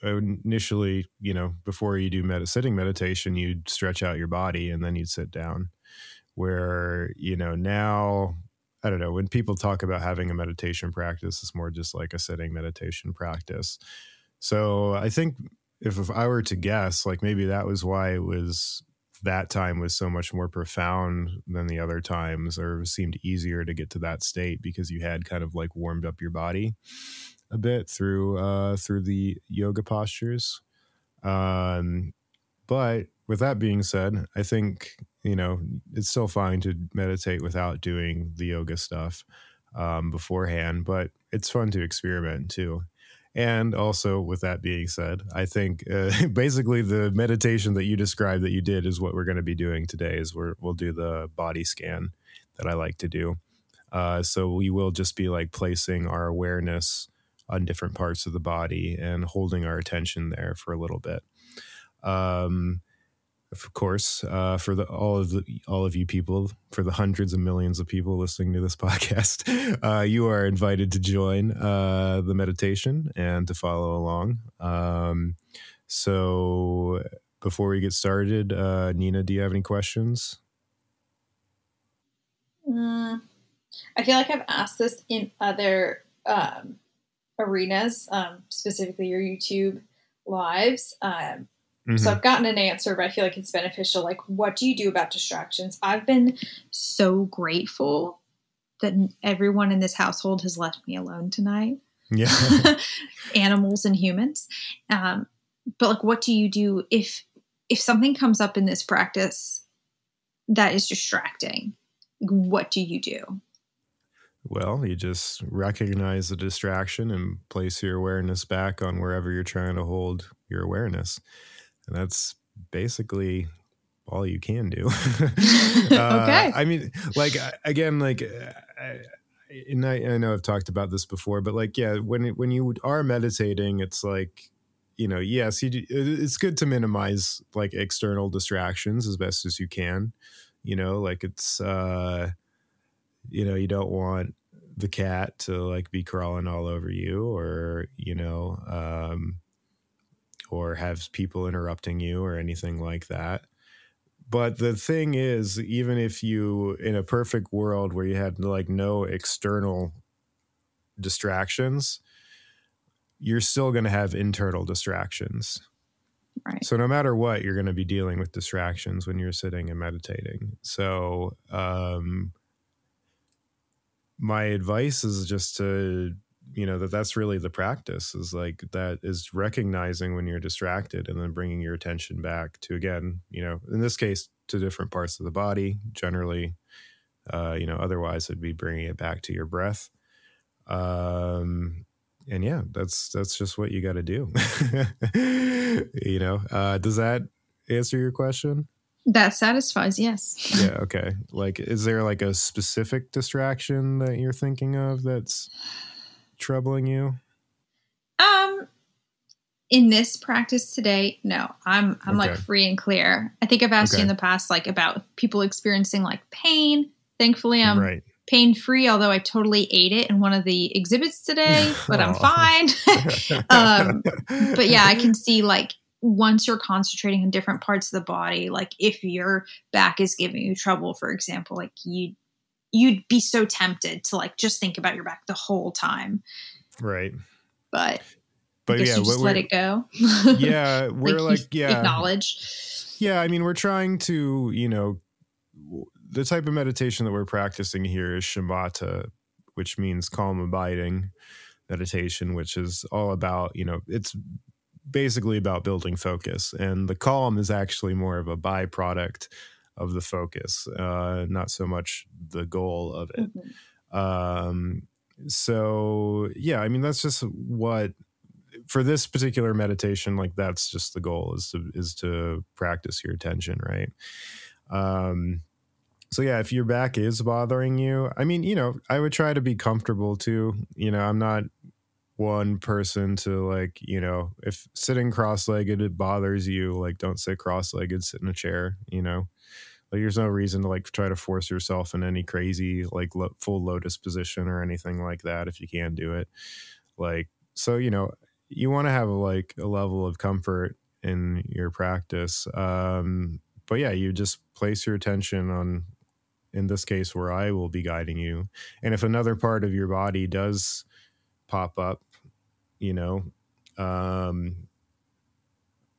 initially you know before you do med- sitting meditation you'd stretch out your body and then you'd sit down. Where you know now i don't know when people talk about having a meditation practice it's more just like a sitting meditation practice so I think if, if I were to guess, like maybe that was why it was that time was so much more profound than the other times, or seemed easier to get to that state because you had kind of like warmed up your body a bit through uh, through the yoga postures. Um, but with that being said, I think you know it's still fine to meditate without doing the yoga stuff um, beforehand, but it's fun to experiment too. And also, with that being said, I think uh, basically the meditation that you described that you did is what we're going to be doing today. Is we will do the body scan that I like to do. Uh, so we will just be like placing our awareness on different parts of the body and holding our attention there for a little bit. Um, of course, uh, for the all of the all of you people, for the hundreds of millions of people listening to this podcast, uh, you are invited to join uh, the meditation and to follow along. Um, so, before we get started, uh, Nina, do you have any questions? Mm, I feel like I've asked this in other um, arenas, um, specifically your YouTube lives. Um, Mm-hmm. So I've gotten an answer, but I feel like it's beneficial. Like, what do you do about distractions? I've been so grateful that everyone in this household has left me alone tonight. Yeah. Animals and humans. Um, but like, what do you do if if something comes up in this practice that is distracting? What do you do? Well, you just recognize the distraction and place your awareness back on wherever you're trying to hold your awareness and that's basically all you can do. uh, okay. I mean, like again, like, I, and I, I, know I've talked about this before, but like, yeah, when when you are meditating, it's like, you know, yes, you, it's good to minimize like external distractions as best as you can. You know, like it's, uh, you know, you don't want the cat to like be crawling all over you, or you know, um, or have people interrupting you or anything like that. But the thing is, even if you, in a perfect world where you had like no external distractions, you're still going to have internal distractions. Right. So no matter what, you're going to be dealing with distractions when you're sitting and meditating. So um, my advice is just to you know that that's really the practice is like that is recognizing when you're distracted and then bringing your attention back to again you know in this case to different parts of the body. Generally uh you know otherwise it'd be bringing it back to your breath. Um and yeah that's that's just what you got to do. You know uh does that answer your question? That satisfies yes. Yeah okay. Like is there like a specific distraction that you're thinking of that's troubling you? Um, in this practice today, no. I'm I'm okay. like free and clear. I think I've asked okay. you in the past like about people experiencing like pain. Thankfully, I'm right. pain free. Although I totally ate it in one of the exhibits today, but I'm fine. um, but yeah, I can see like once you're concentrating on different parts of the body, like if your back is giving you trouble, for example, like you you'd be so tempted to like just think about your back the whole time. Right. But but yeah, you just let it go. yeah, we're like, like yeah, acknowledge. Yeah, I mean, we're trying to, you know, the type of meditation that we're practicing here is shamatha, which means calm abiding meditation, which is all about, you know, it's basically about building focus. And the calm is actually more of a byproduct of the focus, uh, not so much the goal of it. Mm-hmm. Um, so yeah, I mean that's just what for this particular meditation, like that's just the goal is to is to practice your attention, right? Um, so yeah, if your back is bothering you, I mean, you know, I would try to be comfortable too. You know, I'm not one person to like, you know, if sitting cross-legged it bothers you, like don't sit cross-legged, sit in a chair, you know. Like there's no reason to like try to force yourself in any crazy like lo- full lotus position or anything like that if you can do it. Like so, you know, you want to have like a level of comfort in your practice. Um, but yeah, you just place your attention on in this case where I will be guiding you. And if another part of your body does pop up, you know, um,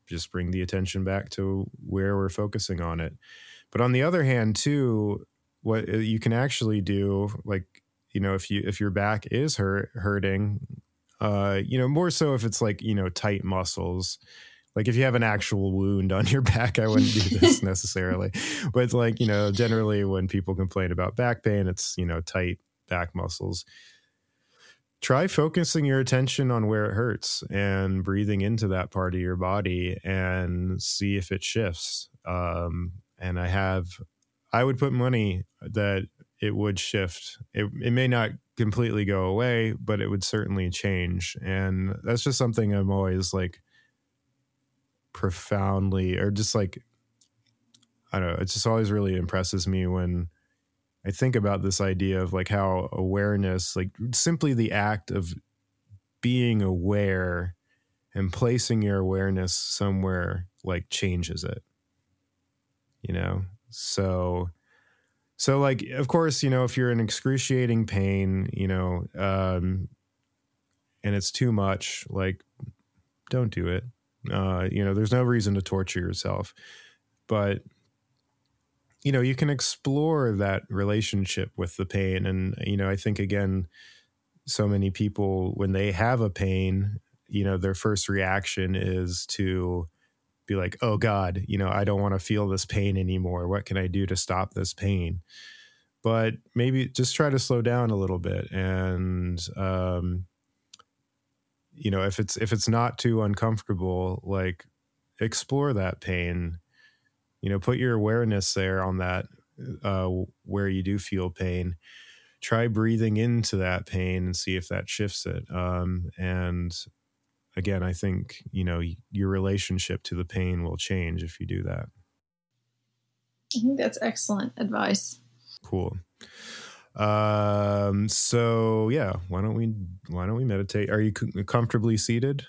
just bring the attention back to where we're focusing on it. But on the other hand, too, what uh, you can actually do, like you know, if you if your back is hurt hurting, uh, you know, more so if it's like you know tight muscles. Like if you have an actual wound on your back, I wouldn't do this necessarily. But like you know, generally when people complain about back pain, it's you know tight back muscles try focusing your attention on where it hurts and breathing into that part of your body and see if it shifts. Um, and I have, I would put money that it would shift. It, it may not completely go away, but it would certainly change. And that's just something I'm always like profoundly, or just like, I don't know, it just always really impresses me when I think about this idea of like how awareness, like simply the act of being aware and placing your awareness somewhere like changes it. You know? So so like of course, you know, if you're in excruciating pain, you know, um and it's too much, like don't do it. Uh, you know, there's no reason to torture yourself. But you know, you can explore that relationship with the pain. And, you know, I think again, so many people, when they have a pain, you know, their first reaction is to be like, oh God, you know, I don't want to feel this pain anymore. What can I do to stop this pain? But maybe just try to slow down a little bit and, um, you know if it's if it's not too uncomfortable like explore that pain you know put your awareness there on that uh, where you do feel pain try breathing into that pain and see if that shifts it um, and again i think you know your relationship to the pain will change if you do that i think that's excellent advice cool um, so yeah, why don't we why don't we meditate? Are you comfortably seated?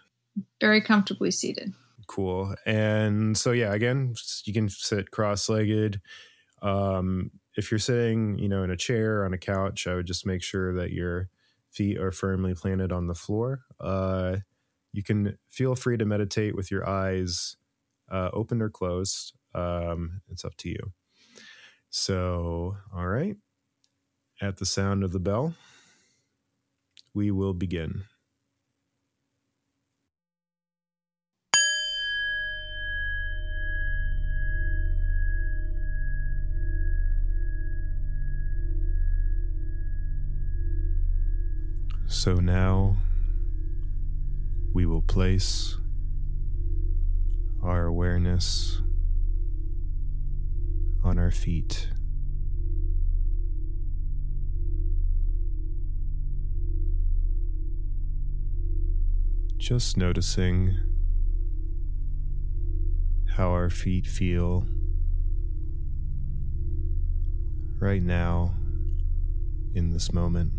Very comfortably seated. Cool. And so yeah, again, you can sit cross-legged. Um, if you're sitting, you know, in a chair on a couch, I would just make sure that your feet are firmly planted on the floor. Uh, you can feel free to meditate with your eyes uh, open or closed. Um, it's up to you. So, all right. At the sound of the bell, we will begin. So now we will place our awareness on our feet. just noticing how our feet feel right now in this moment.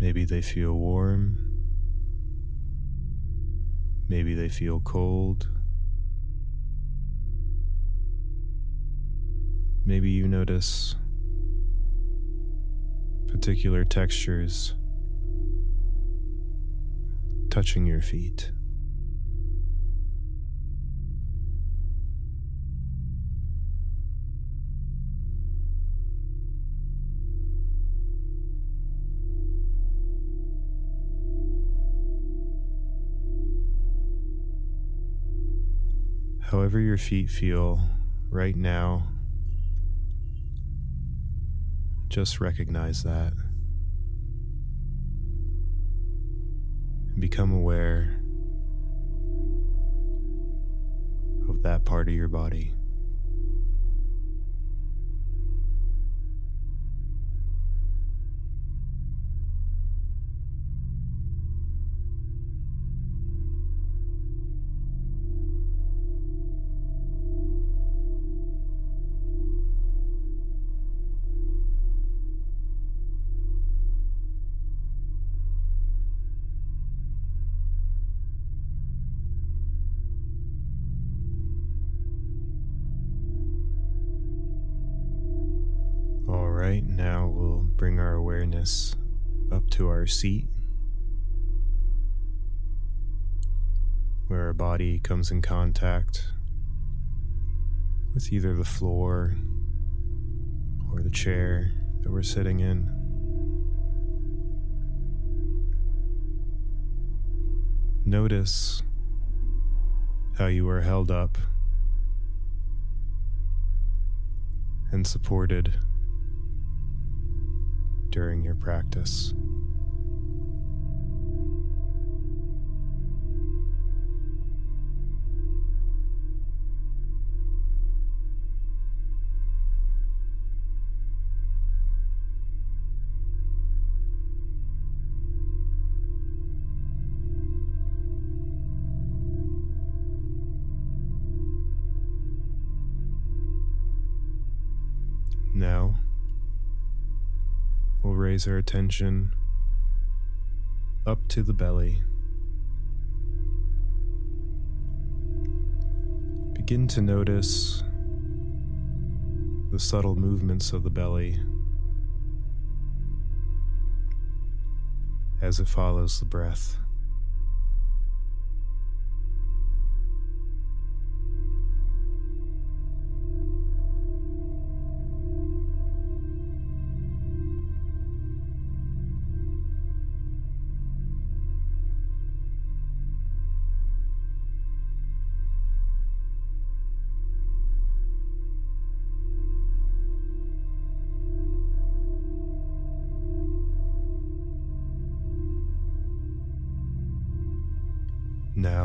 Maybe they feel warm. Maybe they feel cold. Maybe you notice particular textures touching your feet. However, your feet feel right now just recognize that. And become aware of that part of your body. Seat, where our body comes in contact with either the floor or the chair that we're sitting in. Notice how you are held up and supported during your practice. Raise our attention up to the belly. Begin to notice the subtle movements of the belly as it follows the breath.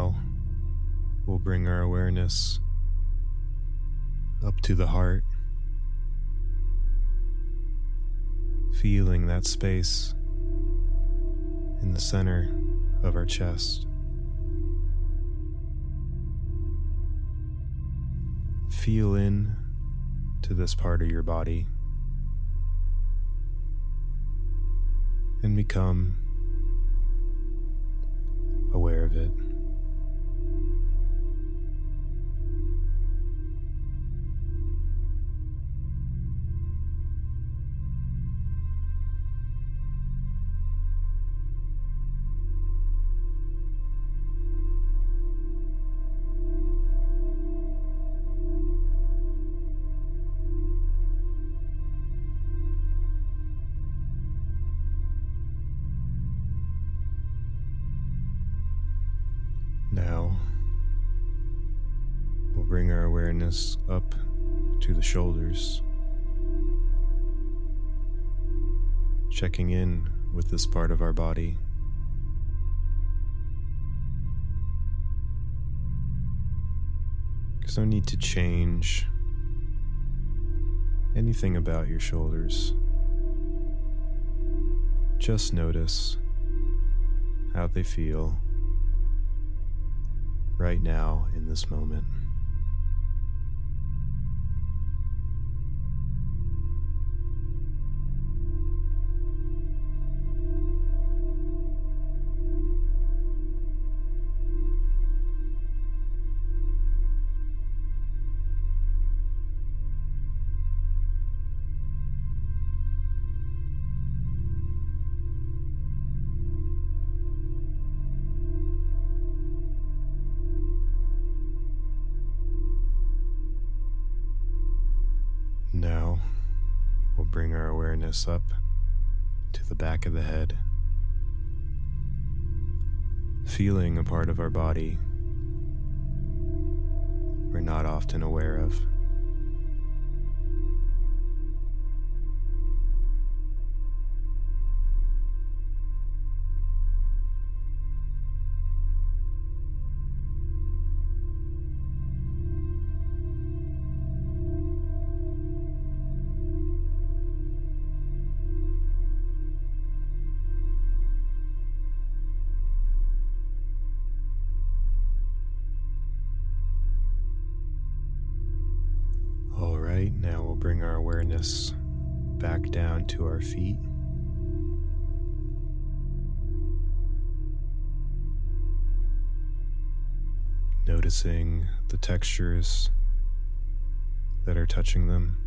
Now we'll bring our awareness up to the heart, feeling that space in the center of our chest. Feel in to this part of your body and become aware of it. Up to the shoulders, checking in with this part of our body. There's no need to change anything about your shoulders. Just notice how they feel right now in this moment. Up to the back of the head, feeling a part of our body we're not often aware of. Bring our awareness back down to our feet. Noticing the textures that are touching them.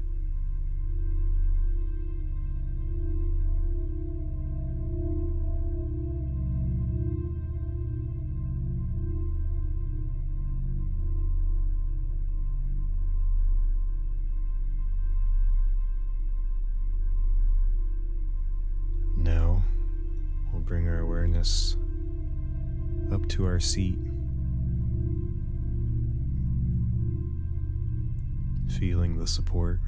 Seat, feeling the support.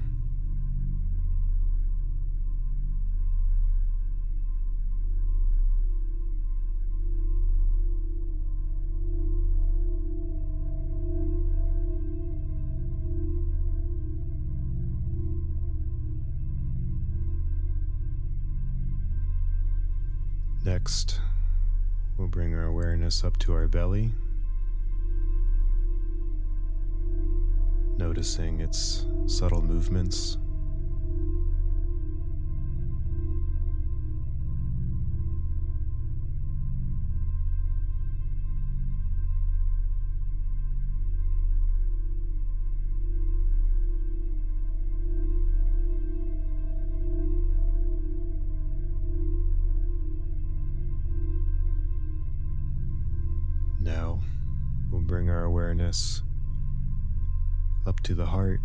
Next, up to our belly, noticing its subtle movements. To the heart,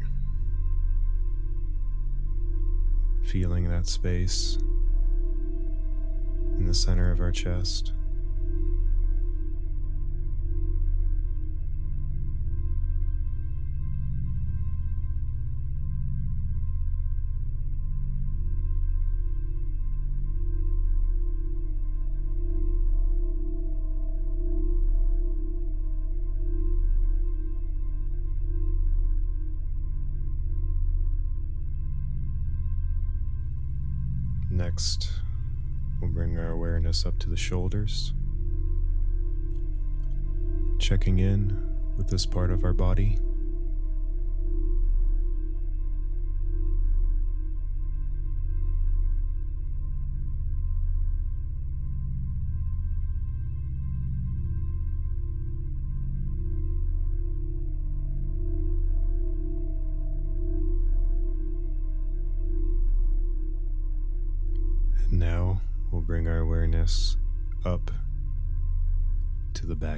feeling that space in the center of our chest. Next, we'll bring our awareness up to the shoulders, checking in with this part of our body.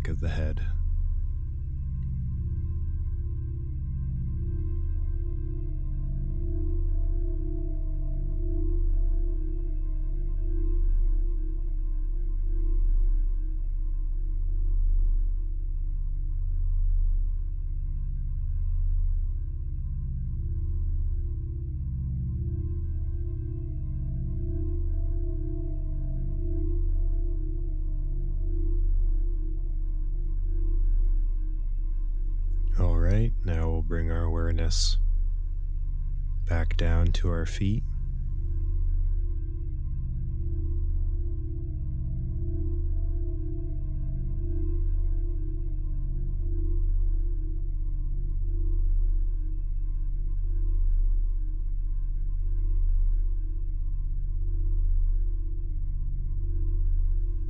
Back of the head. Our feet.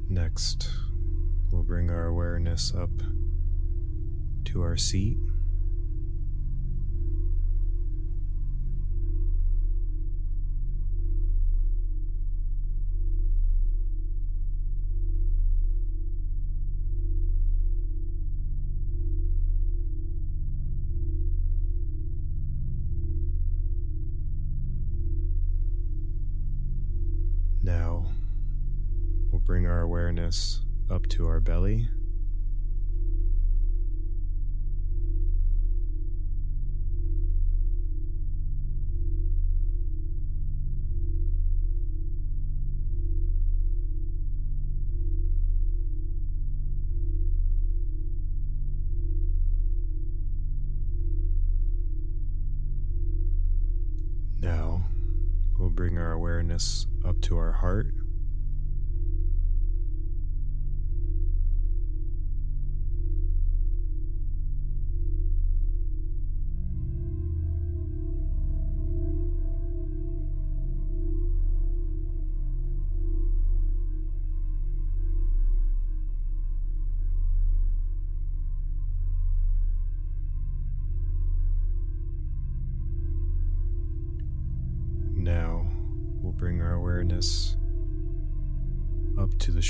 Next, we'll bring our awareness up to our seat. Awareness up to our heart.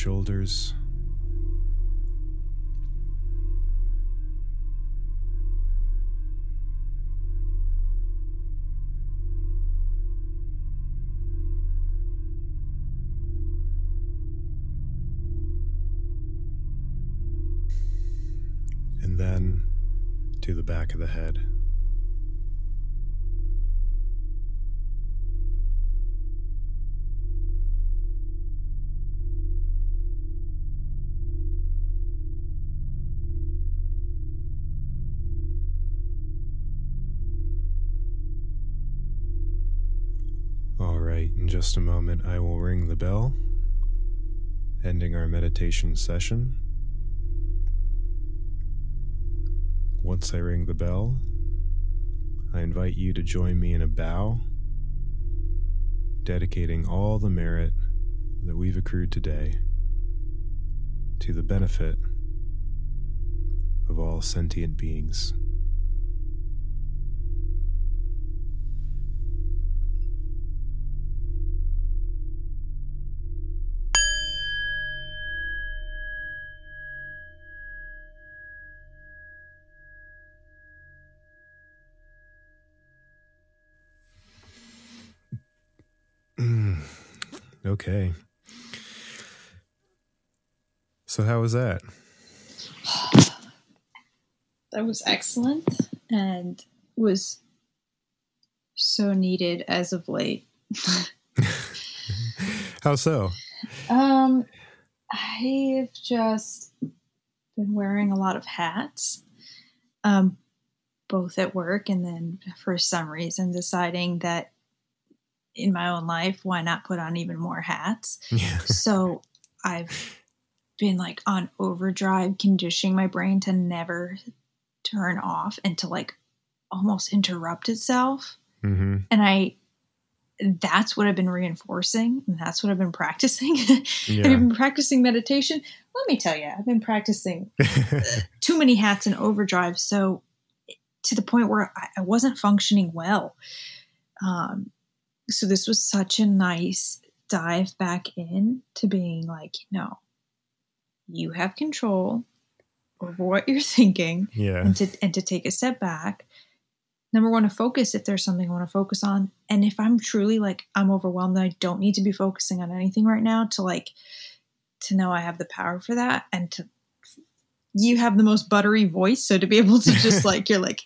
Shoulders. And then to the back of the head. Just a moment, I will ring the bell, ending our meditation session. Once I ring the bell, I invite you to join me in a bow, dedicating all the merit that we've accrued today to the benefit of all sentient beings. Okay. So how was that? That was excellent and was so needed as of late. how so? Um, I've just been wearing a lot of hats, um, both at work and then for some reason deciding that in my own life, why not put on even more hats? Yeah. so I've been like on overdrive, conditioning my brain to never turn off and to like almost interrupt itself. hmm And I, that's what I've been reinforcing. And that's what I've been practicing. Yeah. been practicing meditation? Let me tell you, I've been practicing too many hats and overdrive. So to the point where I, I wasn't functioning well. Um, so this was such a nice dive back in to being like, no, you have control over what you're thinking yeah. and to and to take a step back. Number one, to focus if there's something I want to focus on. And if I'm truly like I'm overwhelmed and I don't need to be focusing on anything right now, to like to know I have the power for that and to you have the most buttery voice. So to be able to just like you're like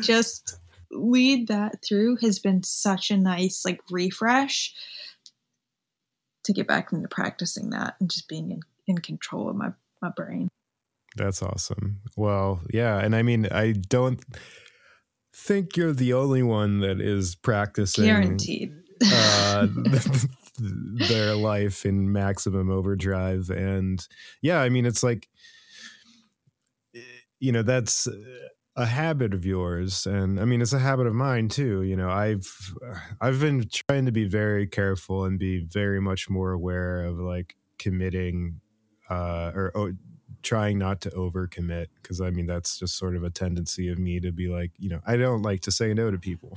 just lead that through has been such a nice like refresh to get back into practicing that and just being in, in control of my, my brain. That's awesome. Well, yeah, and I mean, I don't think you're the only one that is practicing Guaranteed. uh, their life in maximum overdrive, and yeah, I mean, it's like you know that's a habit of yours and i mean it's a habit of mine too you know i've i've been trying to be very careful and be very much more aware of like committing uh or oh, trying not to overcommit because i mean that's just sort of a tendency of me to be like you know i don't like to say no to people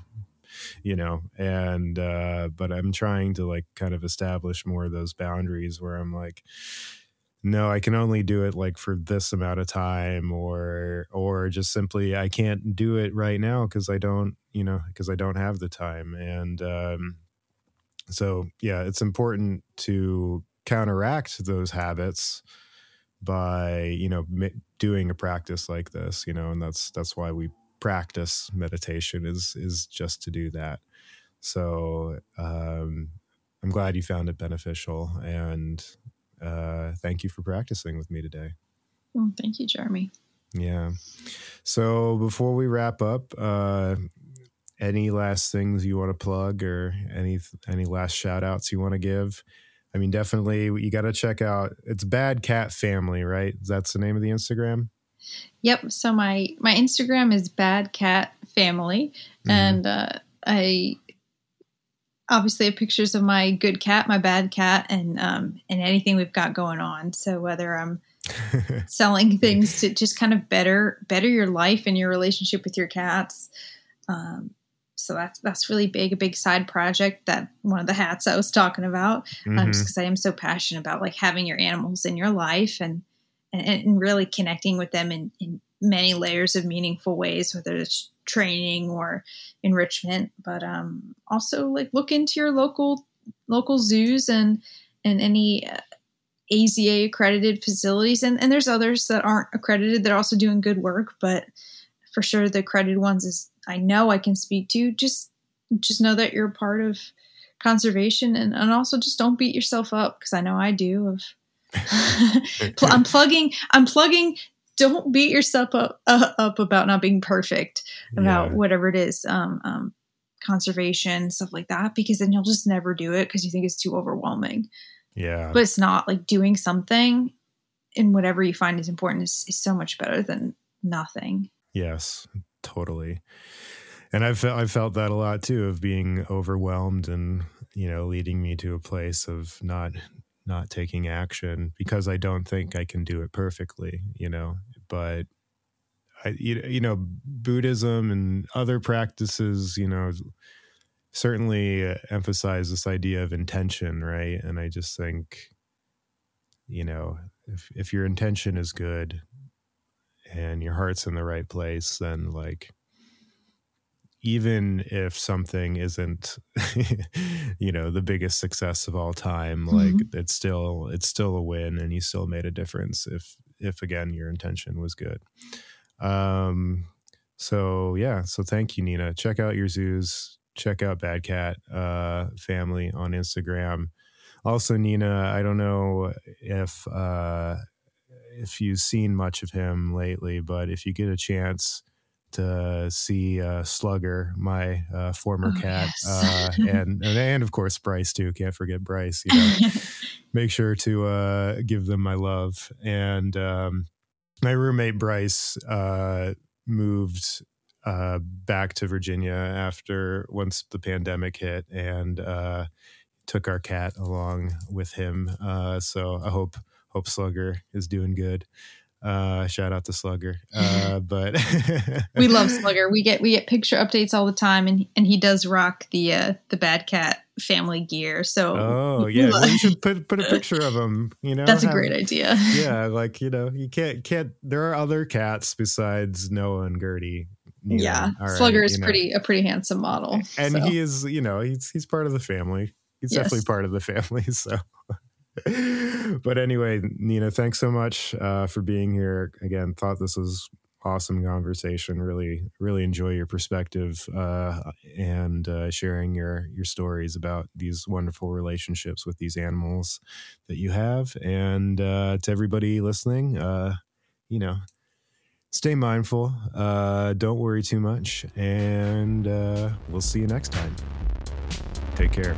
you know and uh but i'm trying to like kind of establish more of those boundaries where i'm like no i can only do it like for this amount of time or or just simply i can't do it right now because i don't you know because i don't have the time. And um so yeah it's important to counteract those habits by you know doing a practice like this you know and that's that's why we practice meditation is is just to do that. So um i'm glad you found it beneficial and uh thank you for practicing with me today Oh, thank you, Jeremy. yeah so before we wrap up uh any last things you want to plug or any any last shout outs you want to give i mean definitely you got to check out it's bad cat family right that's the name of the instagram Yep. So my my Instagram is Bad Cat Family, Mhm. and uh, I obviously have pictures of my good cat, my bad cat, and um, and anything we've got going on. So whether I'm selling things to just kind of better better your life and your relationship with your cats. Um, so that's that's really big, a big side project that one of the hats I was talking about, um, Mhm. just because I am so passionate about like having your animals in your life and and, and really connecting with them in, in many layers of meaningful ways, whether it's training or enrichment, but um, also like look into your local local zoos and and any uh, AZA accredited facilities, and, and there's others that aren't accredited that are also doing good work, but for sure the accredited ones is I know I can speak to. Just just know that you're part of conservation, and, and also just don't beat yourself up because I know I do. Of I'm plugging. I'm plugging. Don't beat yourself up uh, up about not being perfect about Yeah. whatever it is. Um, um, conservation stuff like that because then you'll just never do it because you think it's too overwhelming yeah but it's not like doing something in whatever you find is important is, is so much better than nothing Yes, totally. And I've I've felt that a lot too of being overwhelmed and you know leading me to a place of not not taking action because I don't think I can do it perfectly, you know. But I you, know Buddhism and other practices, you know, certainly uh, emphasize this idea of intention, right? And I just think you know, if if your intention is good, and your heart's in the right place, then like even if something isn't you know the biggest success of all time Mm-hmm. like it's still it's still a win and you still made a difference if if again your intention was good. Um so yeah so thank you nina. Check out your zoos. Check out bad cat uh family on instagram. Also nina i don't know if uh if you've seen much of him lately but if you get a chance to see uh, Slugger, my uh, former Oh, cat, yes. uh, and, and of course Bryce too. Can't forget Bryce. You know, make sure to uh, give them my love. And um, my roommate Bryce uh, moved uh, back to Virginia after once the pandemic hit, and uh, took our cat along with him. Uh, so I hope hope Slugger is doing good. Uh, shout out to Slugger. Uh, but we love Slugger. We get we get picture updates all the time, and and he does rock the uh, the Bad Cat family gear. So Oh yeah, love- well, you should put put a picture of him. You know, that's a have- great idea. Yeah, like you know, you can't can't. There are other cats besides Noah and Gertie. you know, yeah, all right, Slugger is you know. pretty a pretty handsome model. and so. he is you know he's he's part of the family. He's Yes. definitely part of the family. So. But anyway, Nina, thanks so much uh, for being here again. Thought this was awesome conversation. Really, really enjoy your perspective uh, and uh, sharing your your stories about these wonderful relationships with these animals that you have. And uh, to everybody listening, uh, you know, stay mindful. Uh, don't worry too much, and we'll see you next time. Take care.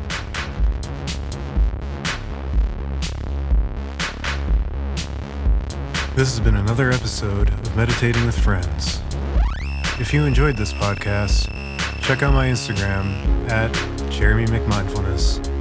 This has been another episode of Meditating with Friends. If you enjoyed this podcast, check out my Instagram at Jeremy McMindfulness